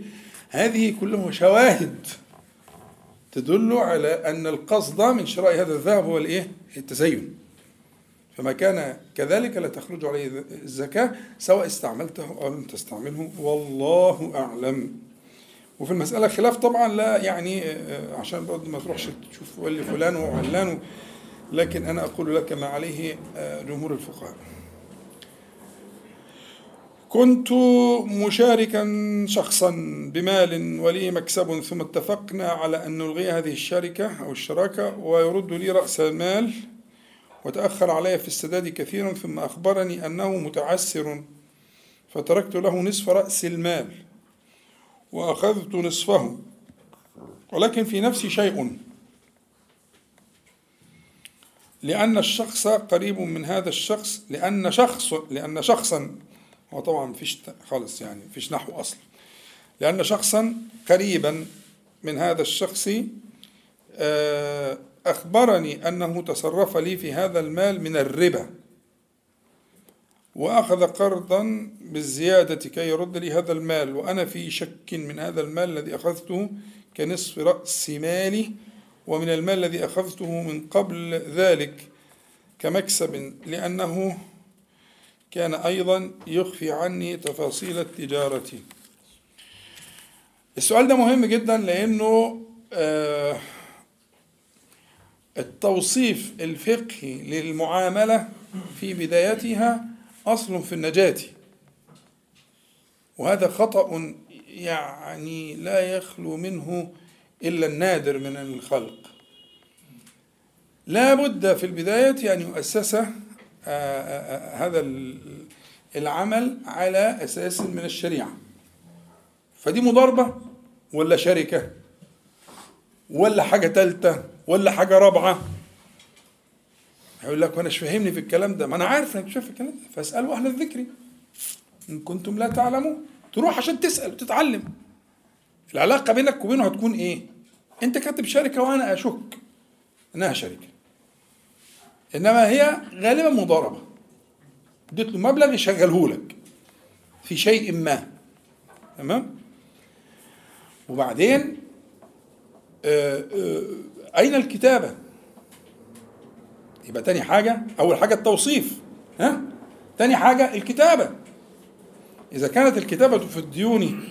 هذه كلها شواهد تدل على أن القصد من شراء هذا الذهب هو الإيه؟ التزين. فما كان كذلك لا تخرج عليه الزكاة سواء استعملته أو لم تستعمله. والله أعلم. وفي المسألة خلاف طبعا لا يعني آه، عشان برضه ما تروحش تشوف ولي فلان وعلان لكن أنا أقول لك ما عليه آه، جمهور الفقهاء. كنت مشاركا شخصا بمال ولي مكسب ثم اتفقنا على أن نلغي هذه الشركة أو الشراكة ويرد لي رأس المال وتأخر علي في السداد كثيرا ثم أخبرني أنه متعسر فتركت له نصف رأس المال وأخذت نصفه ولكن في نفسي شيء. لأن الشخص قريب من هذا الشخص لأن شخص لأن شخصا هو طبعا فيش خالص يعني فيش نحو أصلا. لأن شخصا قريبا من هذا الشخص آه، أخبرني أنه تصرف لي في هذا المال من الربا وأخذ قرضا بالزيادة كي يرد لي هذا المال. وأنا في شك من هذا المال الذي أخذته كنصف رأس مالي ومن المال الذي أخذته من قبل ذلك كمكسب لأنه كان أيضا يخفي عني تفاصيل التجارة. السؤال ده مهم جدا لأنه آه التوصيف الفقهي للمعاملة في بدايتها أصل في النجاة. وهذا خطأ يعني لا يخلو منه إلا النادر من الخلق. لا بد في البداية أن يؤسس هذا العمل على أساس من الشريعة. فدي مضاربة ولا شركة ولا حاجة تالتة ولا حاجة رابعة؟ هيقول لك وأنا مش فاهمني في الكلام ده. ما أنا عارف إنك مش فاهم في الكلام ده. فاسألوا أهل الذكر إن كنتم لا تعلمون. تروح عشان تسأل وتتعلم العلاقة بينك وبينه هتكون إيه؟ أنت كاتب شركة وأنا أشك إنها شركة. إنما هي غالبا مضاربة. اديت له مبلغ يشغله لك في شيء ما. تمام؟ وبعدين آه، آه، أين الكتابة؟ يبقى تاني حاجة أول حاجة التوصيف. ها؟ تاني حاجة الكتابة. إذا كانت الكتابة في الديون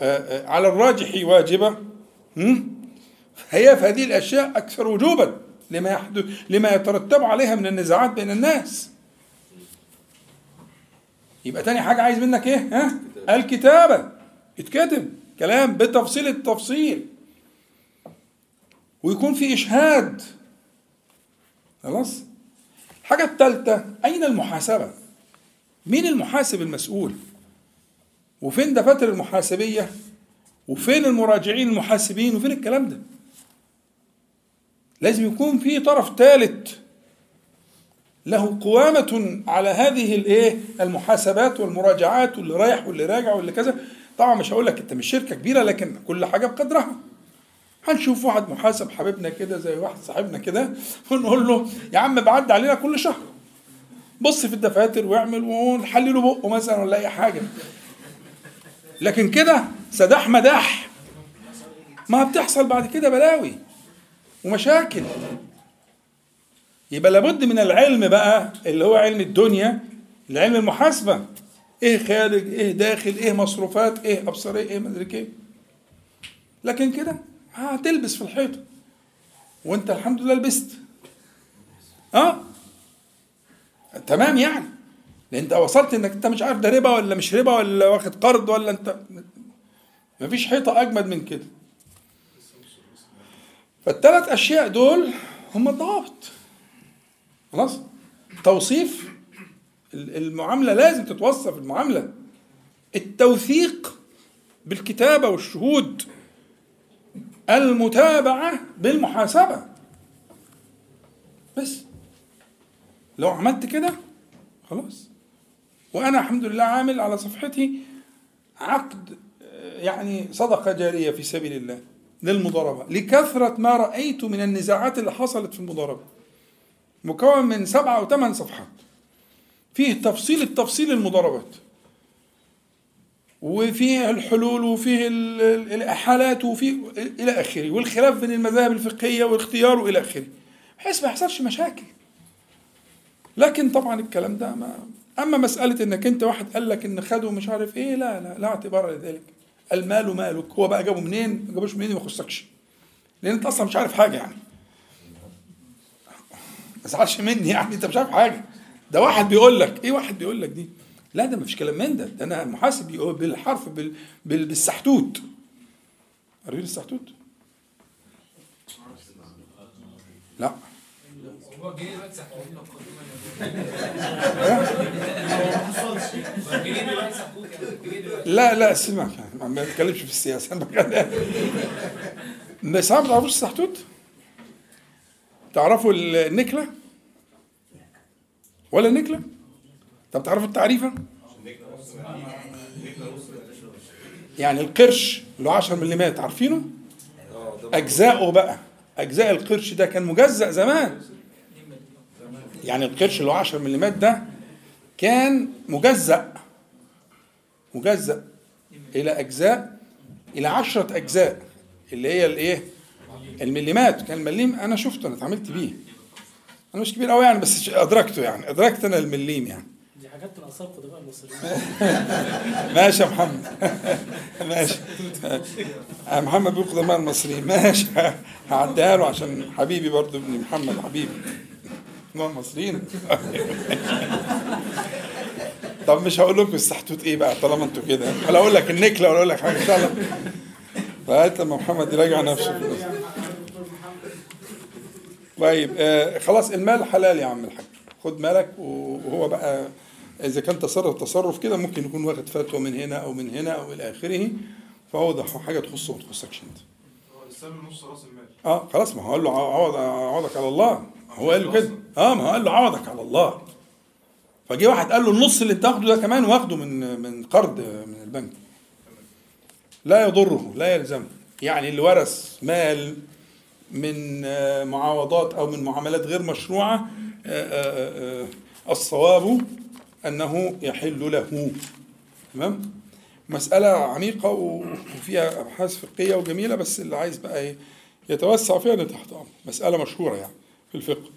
آه، على الراجح واجبة فهي في هذه الأشياء أكثر وجوبا. لما يحدث لما يترتب عليها من النزاعات بين الناس. يبقى تاني حاجة عايز منك إيه؟ ها؟ الكتابة. يتكتب. كلام بتفصيل التفصيل. ويكون في إشهاد. خلاص؟ الحاجة الثالثة أين المحاسبة؟ مين المحاسب المسؤول؟ وفين دفاتر المحاسبية؟ وفين المراجعين المحاسبين؟ وفين الكلام ده؟ لازم يكون في طرف ثالث له قوامة على هذه الايه المحاسبات والمراجعات واللي رايح واللي راجع واللي كذا. طبعا مش هقول لك انت مش شركة كبيرة لكن كل حاجة بقدرها. هنشوف واحد محاسب حبيبنا كده زي واحد صاحبنا كده ونقول له يا عم بعد علينا كل شهر. بص في الدفاتر واعمل ونحلي له بقه مثلا ولا أي حاجة. لكن كده سداح مداح. ما بتحصل بعد كده بلاوي. ومشاكل. يبقى لابد من العلم بقى اللي هو علم الدنيا العلم المحاسبة. إيه خارج إيه داخل إيه مصروفات إيه ابصاريه إيه مدري إيه لكن كده هتلبس في الحيطة. وأنت الحمد لله لبست. آه؟ تمام يعني. لأن أنت وصلت إنك أنت مش عارف ده ربا ولا مش ربا ولا واخد قرض ولا أنت مفيش حيطة أجمد من كده. فالثلاث أشياء دول هم الضوابط خلاص؟ توصيف المعاملة لازم تتوصف المعاملة. التوثيق بالكتابة والشهود. المتابعة بالمحاسبة. بس. لو عملت كده خلاص. وأنا الحمد لله عامل على صفحتي عقد يعني صدقة جارية في سبيل الله. للمضاربة. لكثرة ما رأيت من النزاعات اللي حصلت في المضاربة. مكون من سبعة أو ثمان صفحات. فيه تفصيل التفصيل المضاربات وفيه الحلول وفيه الإحالات وفيه إلى آخره. والخلاف بين المذاهب الفقهية والاختيار وإلى آخره. بحيث ما يحصلش مشاكل. لكن طبعا الكلام ده ما أما مسألة إنك أنت واحد قال لك إن خده مش عارف إيه لا لا لا اعتبار لذلك. المال مالك هو بقى جابه منين؟ ما جابوش منين؟ ما يخصكش. لأن أنت أصلا مش عارف حاجة يعني. ما تزعلش مني يعني أنت مش عارف حاجة. ده واحد بيقول لك إيه واحد بيقول لك دي؟ لا ده مفيش كلام من ده. ده أنا محاسب بالحرف بال... بال... بالسحتوت. عارفين السحتوت؟ لا. لا لا سمع ما بتكلمش في السياسة *laughs* بس ما تعرفوش السحتوت؟ تعرفوا النكلة؟ ولا النكله؟ طب تعرفوا التعريفة؟ يعني القرش اللي هو 10 ملم عارفينه؟ أجزاؤه بقى أجزاء القرش ده كان مجزأ زمان يعني القرش اللي هو 10 ملم ده كان مجزأ مجزأ إلى أجزاء إلى 10 أجزاء اللي هي الإيه؟ المليمات. كان المليم أنا شفته أنا اتعاملت بيه. أنا مش كبير قوي يعني بس أدركته يعني أدركت أنا المليم يعني. حاجات من اثار قدماء المصريين. *laughs* ماشي يا محمد. *laughs* ماشي. محمد بيقول قدماء المصريين. ماشي. هعديها له عشان حبيبي برضه ابن محمد حبيبي. قدماء المصريين طب مش هقول لكم السحتوت إيه بقى طالما أنتوا كده. ولا أقول لك النكله ولا أقول لك حاجة الله. فهات لما محمد يراجع نفسه. طيب آه خلاص المال حلال يا عم الحاج. خد مالك وهو بقى إذا كان تصرف تصرف كده ممكن يكون واخد فتوى من هنا أو من هنا أو إلى آخره فهو ده حاجة تخصه ما تخصكش أنت. نص راس المال. آه خلاص ما هو قال له عوض عوضك على الله. هو قال له كده. آه ما هو قال له عوضك على الله. فجه واحد قال له النص اللي انت واخده ده كمان واخده من من قرض من البنك. لا يضره لا يلزمه. يعني اللي ورث مال من معاوضات أو من معاملات غير مشروعة الصواب أنه يحل له. تمام؟ مسألة عميقة وفيها أبحاث فقهية وجميلة بس اللي عايز بقى إيه يتوسع فيها ده تحت أمر مسألة مشهورة يعني في الفقه.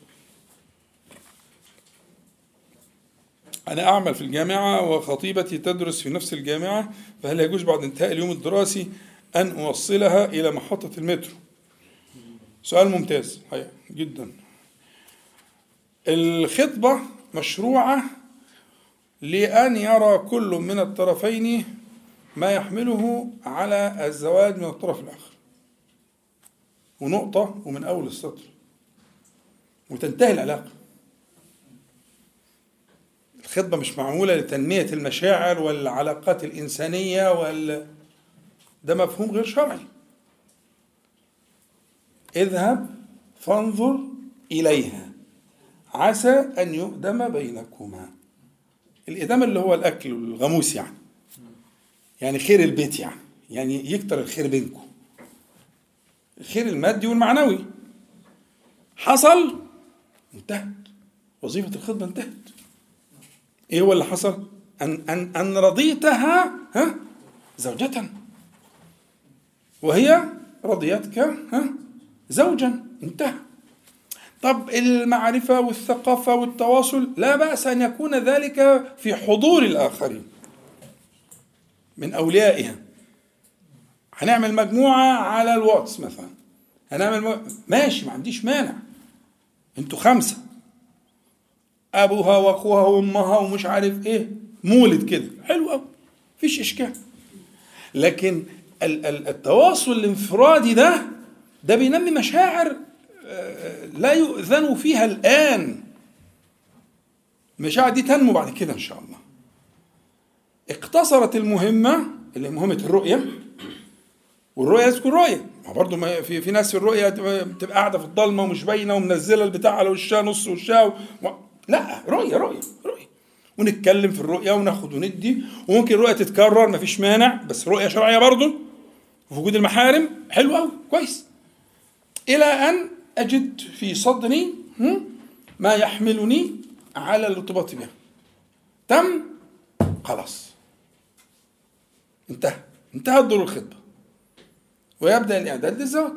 أنا أعمل في الجامعة وخطيبتي تدرس في نفس الجامعة فهل يجوز بعد انتهاء اليوم الدراسي أن أوصلها إلى محطة المترو؟ سؤال ممتاز حقيقة جدا. الخطبة مشروعة لأن يرى كل من الطرفين ما يحمله على الزواج من الطرف الآخر. ونقطة ومن أول السطر. وتنتهي العلاقة. الخطبة مش معمولة لتنمية المشاعر والعلاقات الإنسانية وال ده مفهوم غير شرعي. اذهب فانظر إليها. عسى أن يؤدم بينكما. الإدامة اللي هو الأكل والغموس يعني. يعني خير البيت يعني. يعني يكتر الخير بينكم. الخير المادي والمعنوي. حصل انتهت. وظيفة الخطبة انتهت. إيه هو اللي حصل؟ أن أن أن رضيتها ها؟ زوجة. وهي رضيتك ها؟ زوجا. انتهى. طب المعرفة والثقافة والتواصل لا بأس أن يكون ذلك في حضور الآخرين. من أوليائها. هنعمل مجموعة على الواتس مثلا. هنعمل م... ماشي ما عنديش مانع. أنتوا خمسة. أبوها وأخوها وأمها ومش عارف إيه. مولد كده. حلو أوي. مفيش إشكال. لكن ال- ال- التواصل الانفرادي ده ده بينمي مشاعر آه، لا يؤذن فيها الآن. المشاعر دي تنمو بعد كده إن شاء الله. اقتصرت المهمة اللي مهمة الرؤية والرؤية تكون رؤية. ما برضه في في ناس في الرؤية تبقى بتبقى قاعدة في الضلمة ومش باينة ومنزلة البتاع على وشها نص وشها و... لا رؤية رؤية رؤية. ونتكلم في الرؤية وناخد وندي وممكن الرؤية تتكرر مفيش مانع بس رؤية شرعية برضه في وجود المحارم حلو قوي كويس. إلى أن أجد في صدري ما يحملني على الارتباط بها. تم خلاص. انتهى. انتهى دور الخطبة. ويبدأ الإعداد للزواج.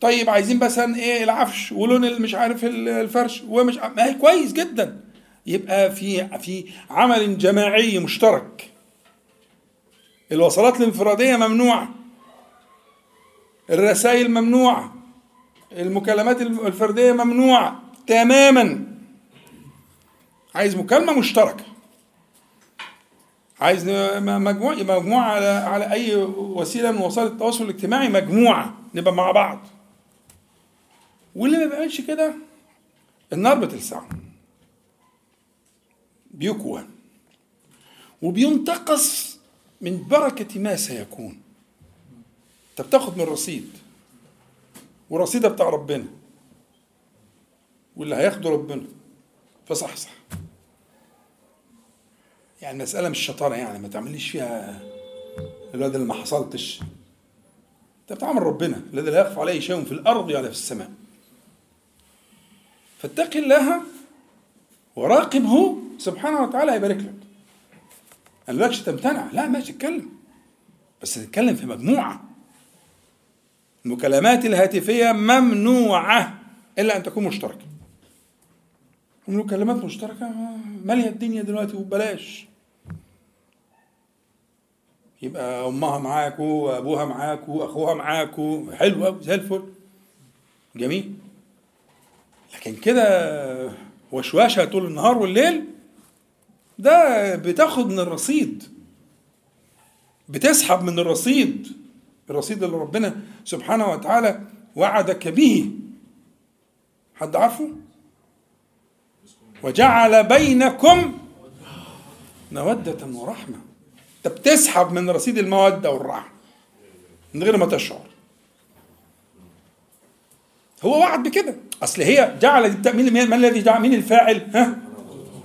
طيب عايزين مثلا إيه العفش ولون مش عارف ال- الفرش. ومش ع- ما هي كويس جدا. يبقى في في عمل جماعي مشترك. الوصلات الانفرادية ممنوعة. الرسائل ممنوعة. المكالمات الفردية ممنوعة تماما. عايز مكالمة مشتركة. عايز مجموعة مجموعة على على أي وسيلة من وسائل التواصل الاجتماعي مجموعة نبقى مع بعض. واللي ما بيعملش كده النار بتلسعه. بيكوى وبينتقص من بركة ما سيكون. انت بتاخد من رصيد. والرصيد بتاع ربنا. واللي هياخده ربنا. فصحصح. يعني المسألة مش شطارة يعني ما تعمليش فيها الواد اللي ما حصلتش. انت بتعمل ربنا الذي لا يخفى عليه شيء في الأرض ولا في السماء. فاتق الله وراقبه سبحانه وتعالى هيبارك لك. ما قالكش تمتنع لا ماشي اتكلم بس تتكلم في مجموعة. المكالمات الهاتفية ممنوعة إلا أن تكون مشتركة. المكالمات مشتركة مالية الدنيا دلوقتي؟ وببلاش يبقى أمها معاكو وأبوها معاكو وأخوها معاكو. حلو أوي زي الفل. جميل. لكن كده وشواشة طول النهار والليل ده بتاخد من الرصيد. بتسحب من الرصيد. الرصيد اللي ربنا سبحانه وتعالى وعدك به. حد عارفه؟ وجعل بينكم مودة ورحمة. انت بتسحب من رصيد المودة والرحمة من غير ما تشعر. هو وعد بكده. أصل هي جعل مين مين الذي جعل مين الفاعل؟ ها؟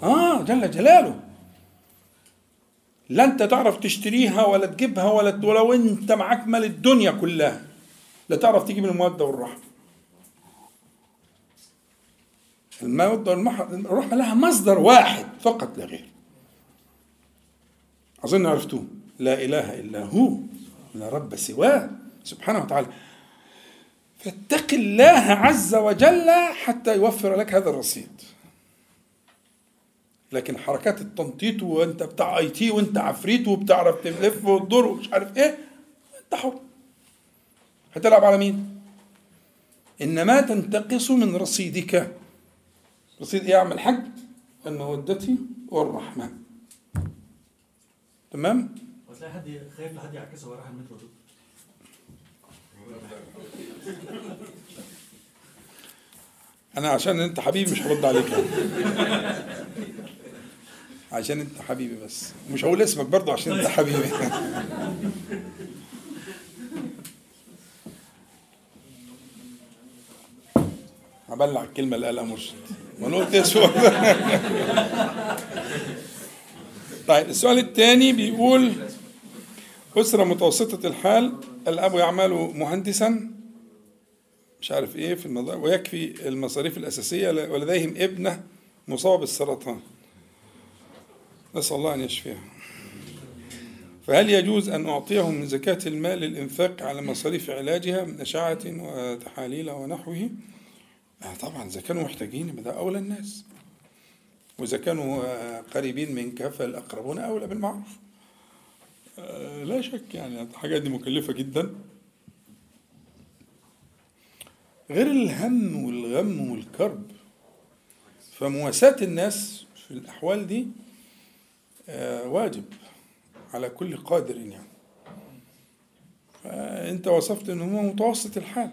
آه جل جلاله. لا انت تعرف تشتريها ولا تجيبها ولا ولو أنت معاك مال الدنيا كلها لا تعرف تجيب المودة والرحمة المودة والرحمة لها مصدر واحد فقط لا غير. أظن عرفتوه. لا إله إلا هو لا رب سواه. سبحانه وتعالى. فاتق الله عز وجل حتى يوفر لك هذا الرصيد. لكن حركات التنطيط وأنت بتاع آي تي وأنت عفريت وبتعرف تلف وتدور ومش عارف إيه أنت حر. هتلعب على مين؟ إنما تنتقص من رصيدك. رصيد إيه يا عم الحاج؟ المودة والرحمة تمام؟ وتلاقي حد خايف لحد يعكسه وراح المترو ده أنا عشان أنت حبيبي مش هرد عليك يعني. عشان أنت حبيبي بس. مش هقول اسمك برضه عشان أنت حبيبي. هبلع الكلمة اللي قالها مرشد. ما أنا قلت اسمه طيب السؤال الثاني بيقول أسرة متوسطة الحال الأب يعمل مهندسا؟ مش عارف إيه في المضا ويكفي المصاريف الأساسية ولديهم ابنة مصاب بالسرطان. نسأل الله أن يشفيها. فهل يجوز أن أعطيهم من زكاة المال للإنفاق على مصاريف علاجها من أشعة وتحاليل ونحوه؟ آه طبعا إذا كانوا محتاجين ده أولى الناس. وإذا كانوا آه، قريبين منك فالأقربون أولى بالمعروف آه، لا شك يعني الحاجات دي مكلفة جدا. غير الهم والغم والكرب فمواساة الناس في الأحوال دي آه، واجب على كل قادر يعني. أنت وصفت ان هو متوسط الحال.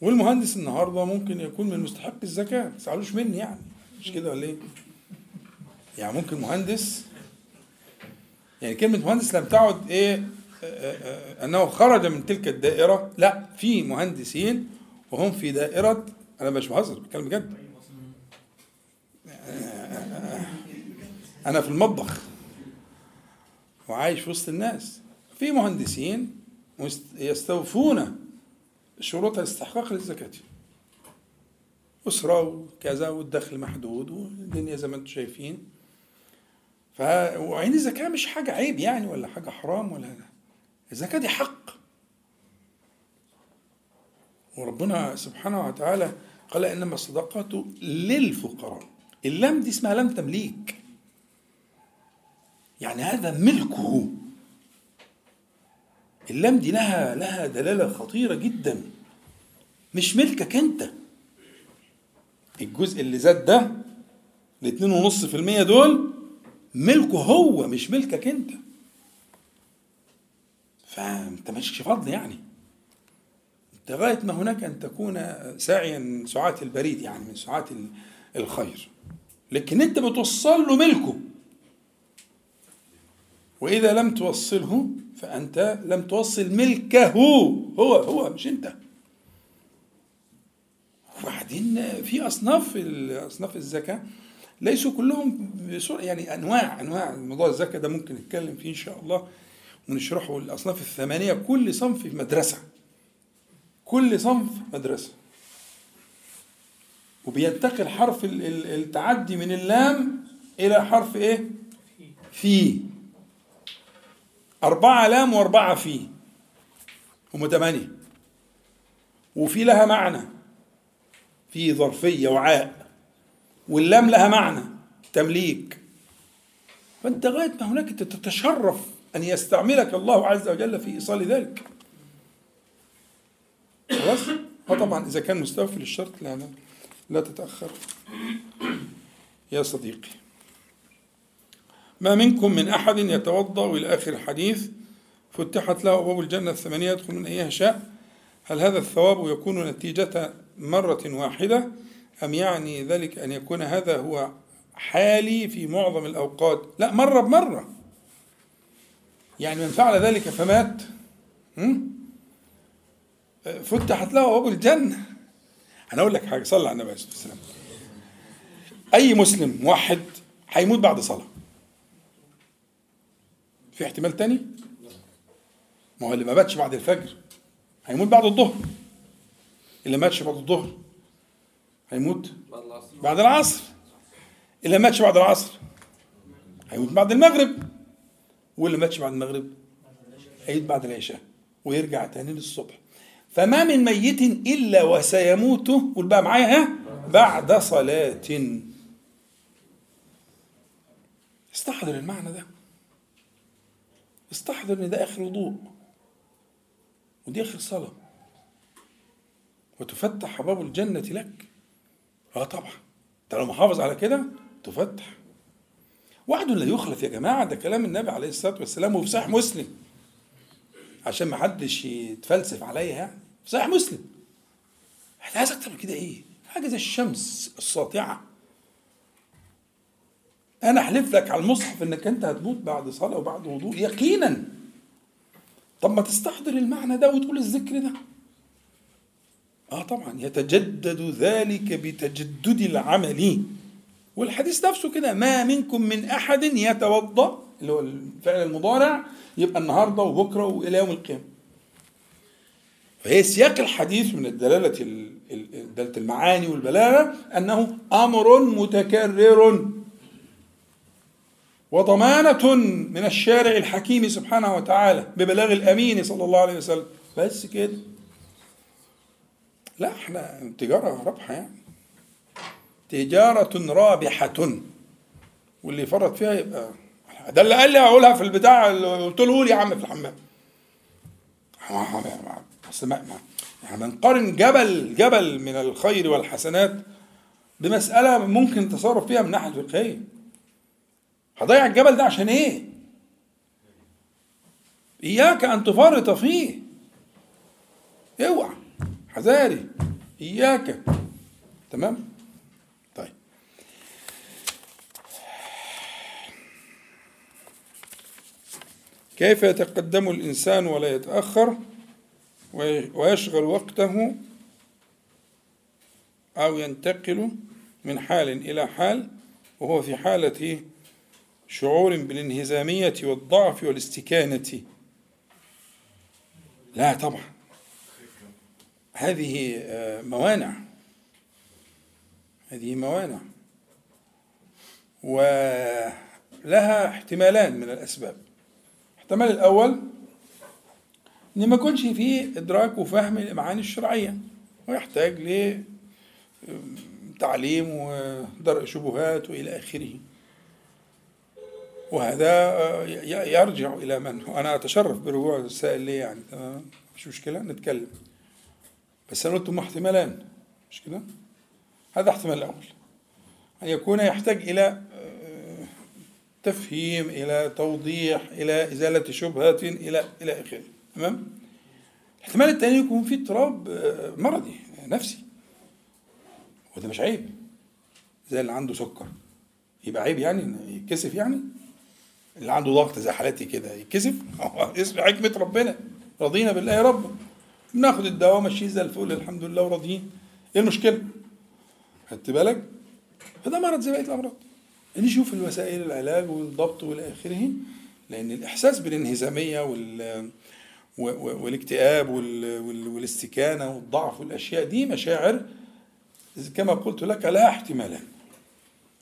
والمهندس النهارده ممكن يكون من مستحق الزكاة ما تزعلوش مني يعني. مش كده ولا إيه؟ يعني ممكن مهندس يعني كلمة مهندس لم تعد إيه آه، آه، أنه خرج من تلك الدائرة لا في مهندسين وهم في دائرة أنا مش بهزر بتكلم بجد أنا في المطبخ وعايش في وسط الناس في مهندسين يستوفون شروط الاستحقاق للزكاة أسرة وكذا والدخل محدود والدنيا زي ما أنتم شايفين. ف وعين الزكاة مش حاجة عيب يعني ولا حاجة حرام ولا الزكاة دي حق. وربنا سبحانه وتعالى قال إنما الصدقات للفقراء. اللام دي اسمها لام تمليك. يعني هذا ملكه. اللام دي لها لها دلالة خطيرة جدا. مش ملكك أنت. الجزء اللي زاد ده الاتنين ونص في المية دول ملكه هو مش ملكك انت. فانت مالكش فضل يعني. انت غاية ما هناك أن تكون ساعيا من سعاة البريد يعني من سعاة ال- الخير. لكن أنت بتوصل له ملكه. وإذا لم توصله فأنت لم توصل ملكه هو هو مش أنت. وبعدين في أصناف أصناف الزكاة ليسوا كلهم بسرعة يعني أنواع أنواع موضوع الزكاة ده ممكن نتكلم فيه إن شاء الله ونشرحه الأصناف الثمانية. كل صنف في مدرسة كل صنف مدرسة. وبينتقل حرف ال- ال- التعدي من اللام إلى حرف إيه؟ في. أربعة لام وأربعة في. هم ثمانية وفي لها معنى. في ظرفية وعاء واللام لها معنى تمليك. فأنت غاية ما هناك تتشرف أن يستعملك الله عز وجل في إيصال ذلك. خلاص؟ آه طبعا إذا كان مستوفي للشرط لا لا لا تتأخر. يا صديقي ما منكم من أحد يتوضأ إلى آخر الحديث؟ فتحت له أبواب الجنة الثمانية يدخل من أيها شاء. هل هذا الثواب يكون نتيجة مرة واحدة أم يعني ذلك أن يكون هذا هو حالي في معظم الأوقات؟ لا مرة بمرة. يعني من فعل ذلك فمات؟ فتحت له أبواب الجنة. أنا أقول لك حاجة صلى على النبي عليه الصلاة والسلام. أي مسلم موحد هيموت بعد صلاة. في احتمال تاني؟ ما هو اللي ما ماتش بعد الفجر هيموت بعد الظهر. اللي ماتش بعد الظهر. هيموت بعد العصر. اللي ماتش بعد العصر. هيموت بعد المغرب. واللي ماتش بعد المغرب. هيموت بعد العشاء. ويرجع تاني للصبح. فما من ميت إلا وسيموت. قول بقى معايا ها؟ بعد صلاة. استحضر المعنى ده. استحضر إن ده آخر وضوء. ودي آخر صلاة. وتفتح ابواب الجنة لك. آه طبعا. أنت لو محافظ على كده تفتح. وعد لا يخلف يا جماعة ده كلام النبي عليه الصلاة والسلام وفي صحيح مسلم. عشان ما حدش يتفلسف عليا يعني في صحيح مسلم. أنت عايز أكتر من كده إيه؟ حاجة زي الشمس الساطعة. أنا أحلف لك على المصحف إنك أنت هتموت بعد صلاة وبعد وضوء يقينا. طب ما تستحضر المعنى ده وتقول الذكر ده. آه طبعا يتجدد ذلك بتجدد العمل. والحديث نفسه كده ما منكم من أحد يتوضأ اللي هو الفعل المضارع يبقى النهارده وبكرة وإلى يوم القيامة. فهي سياق الحديث من الدلالة ال- ال- دلالة المعاني والبلاغة أنه أمر متكرر. وضمانة من الشارع الحكيم سبحانه وتعالى ببلاغ الأمين صلى الله عليه وسلم. بس كده. لا إحنا تجارة رابحة يعني. تجارة رابحة. واللي يفرط فيها يبقى ده اللي قال لي اقولها في البتاع اللي قلت له يا عم في الحمام. اصل ما ما- يعني نقارن جبل جبل من الخير والحسنات بمسألة ممكن تصرف فيها من الناحية الفقهية. هضيع الجبل ده عشان إيه؟ إياك أن تفرط فيه. اوعى. حذاري إياك. تمام؟ طيب. كيف يتقدم الإنسان ولا يتأخر وي- ويشغل وقته أو ينتقل من حال إلى حال وهو في حالة شعور بالانهزامية والضعف والاستكانة؟ لا طبعا. هذه آه، موانع. هذه موانع. ولها احتمالان من الأسباب. الاحتمال الأول إن ما يكونش فيه إدراك وفهم المعاني الشرعية ويحتاج لتعليم ودرء شبهات وإلى آخره. وهذا آه، يرجع إلى من وأنا أتشرف برجوع السائل ليه يعني مش مشكلة نتكلم. بس أنا قلت هم احتمالان. مش كده؟ هذا احتمال الأول. أن يكون يحتاج إلى آه، تفهيم إلى توضيح إلى إزالة شبهات إلى إلى آخره. تمام؟ الاحتمال الثاني يكون في اضطراب آه، مرضي نفسي. وده مش عيب. زي اللي عنده سكر. يبقى عيب يعني يتكسف يعني؟ اللي عنده ضغط زي حالتي كده يتكسف؟ *laughs* اسم حكمة ربنا. رضينا بالله ربا بناخد الدواء ماشيين زي الفل الحمد لله وراضيين. إيه المشكلة؟ خدت بالك؟ فده مرض زي بقية الأمراض. نشوف الوسائل العلاج والضبط والى اخره لأن الإحساس بالانهزامية وال والاكتئاب وال- وال- والاستكانة والضعف والأشياء دي مشاعر كما قلت لك لها احتمالان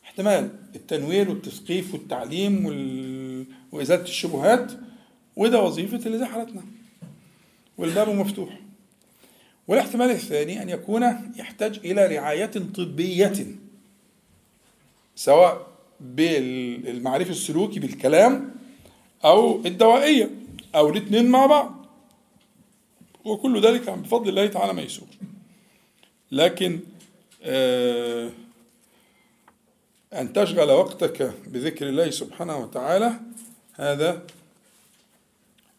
احتمال التنوير والتثقيف والتعليم وال... وإزالة الشبهات وده وظيفة اللي زي حالتنا. والباب مفتوح. والاحتمال الثاني أن يكون يحتاج إلى رعاية طبية سواء بالمعرفة السلوكي بالكلام أو الدوائية أو الاثنين مع بعض. وكل ذلك بفضل الله تعالى ميسور لكن آه أن تشغل وقتك بذكر الله سبحانه وتعالى هذا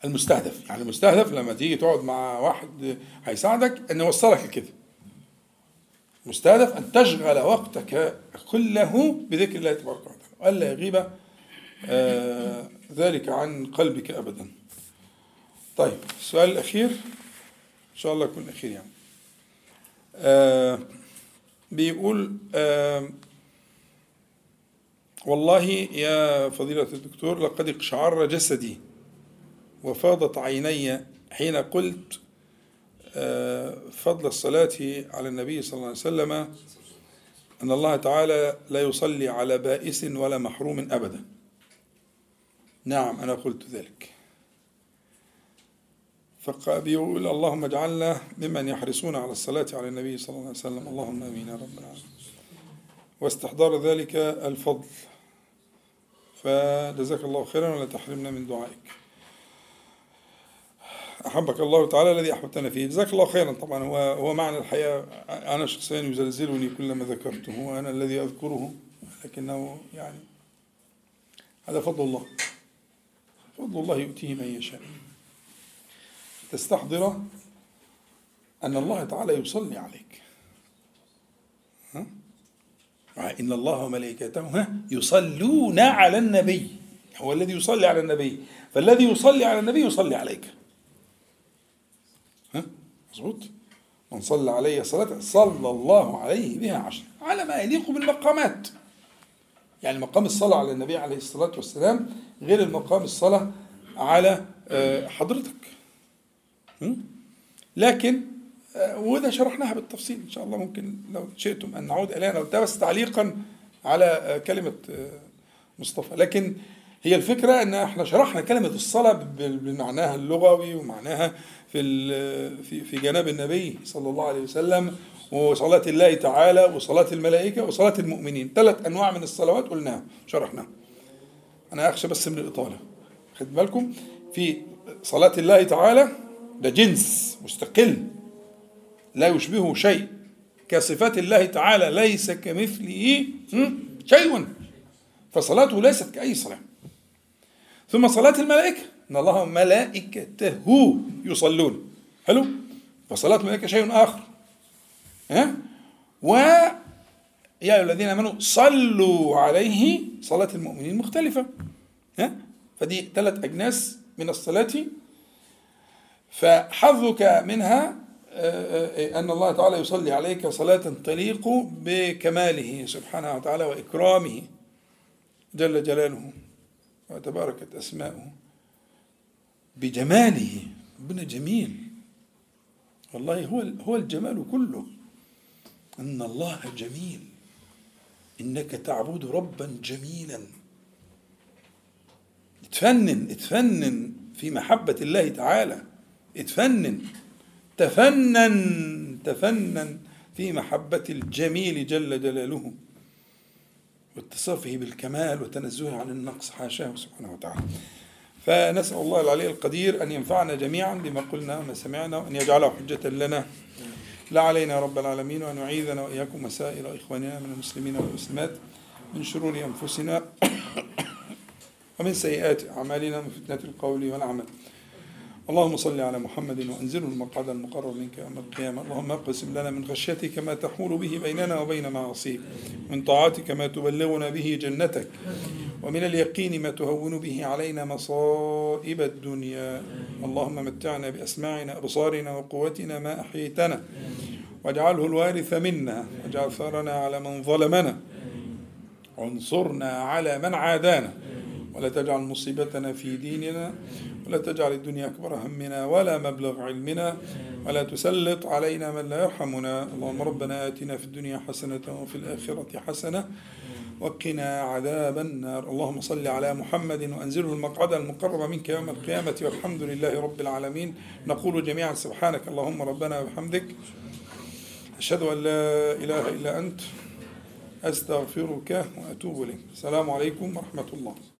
المستهدف. يعني المستهدف لما تيجي تقعد مع واحد هيساعدك أن يوصلك لكده. مستهدف أن تشغل وقتك كله بذكر الله تبارك وتعالى. وألا يغيب آه ذلك عن قلبك أبدا. طيب السؤال الأخير إن شاء الله يكون الأخير يعني. آه بيقول آه والله يا فضيلة الدكتور لقد اقشعر جسدي. وفاضت عيني حين قلت آه، فضل الصلاة على النبي صلى الله عليه وسلم أن الله تعالى لا يصلي على بائس ولا محروم أبدا. نعم أنا قلت ذلك. فبيقول اللهم اجعلنا ممن يحرصون على الصلاة على النبي صلى الله عليه وسلم. اللهم آمين يا رب العالمين. واستحضار ذلك الفضل. فجزاك الله خيرا ولا تحرمنا من دعائك. أحبك الله تعالى الذي أحببتنا فيه. جزاك الله خيرا. طبعا هو هو معنى الحقيقة أنا شخصيا يزلزلني كلما ذكرته. وأنا الذي أذكره لكنه يعني هذا فضل الله. فضل الله يؤتيه من يشاء. تستحضر أن الله تعالى يصلي عليك. ها؟ إن الله وملائكته؟ يصلون على النبي. هو الذي يصلي على النبي. فالذي يصلي على النبي يصلي عليك. مظبوط من صلى علي صلاة صلى الله عليه بها عشر. على ما يليق بالمقامات. يعني مقام الصلاة على النبي عليه الصلاة والسلام غير المقام الصلاة على آه، حضرتك? لكن آه، وده شرحناها بالتفصيل إن شاء الله ممكن لو شئتم أن نعود إليها. لو بس تعليقا على آه، كلمة آه، مصطفى. لكن هي الفكرة أن إحنا شرحنا كلمة الصلاة بال- بمعناها اللغوي ومعناها في في في جناب النبي صلى الله عليه وسلم وصلاة الله تعالى وصلاة الملائكة وصلاة المؤمنين. ثلاث أنواع من الصلوات قلناها شرحناها. أنا أخشى بس من الإطالة. خد بالكم؟ في صلاة الله تعالى ده جنس مستقل لا يشبهه شيء. كصفات الله تعالى ليس كمثله? شيء. فصلاته ليست كأي صلاة. ثم صلاة الملائكة. إن الله وملائكته يصلون. حلو؟ وصلاة الملائكة شيء آخر. ها؟ و يا أيها الذين آمنوا صلوا عليه صلاة المؤمنين مختلفة. ها؟ فدي ثلاث أجناس من الصلاة. فحظك منها آه، آه، أن الله تعالى يصلي عليك صلاة تليق بكماله سبحانه وتعالى وإكرامه جل جلاله وتباركت أسماؤه. بجماله. ربنا جميل. والله هو هو الجمال كله. إن الله جميل. إنك تعبد ربا جميلا. اتفنن اتفنن في محبة الله تعالى. اتفنن. تفنن تفنن في محبة الجميل جل جلاله. واتصافه بالكمال وتنزهه عن النقص حاشاه سبحانه وتعالى. فنسأل الله العلي القدير أن ينفعنا جميعا بما قلنا وما سمعنا وأن يجعله حجة لنا. لا علينا رب العالمين وأن يعيذنا وإياكم وسائر إخواننا من المسلمين والمسلمات من شرور أنفسنا *coughs* ومن سيئات أعمالنا ومن فتنة القول والعمل. اللهم صل على محمد وأنزله المقعد المقرب منك يوم القيامة، اللهم اقسم لنا من خشيتك ما تحول به بيننا وبين معاصيك، من طاعتك ما تبلغنا به جنتك، ومن اليقين ما تهون به علينا مصائب الدنيا، اللهم متعنا بأسماعنا أبصارنا وقوتنا ما أحييتنا، واجعله الوارث منا، واجعل ثأرنا على من ظلمنا، وانصرنا على من عادانا، ولا تجعل مصيبتنا في ديننا. ولا تجعل الدنيا أكبر همنا ولا مبلغ علمنا. ولا تسلط علينا من لا يرحمنا. اللهم ربنا آتنا في الدنيا حسنة وفي الآخرة حسنة. وقنا عذاب النار. اللهم صل على محمد وأنزله المقعد المقرب منك يوم القيامة. والحمد لله رب العالمين. نقول جميعا سبحانك اللهم ربنا وبحمدك. أشهد أن لا إله إلا أنت. أستغفرك وأتوب إليك. السلام عليكم ورحمة الله.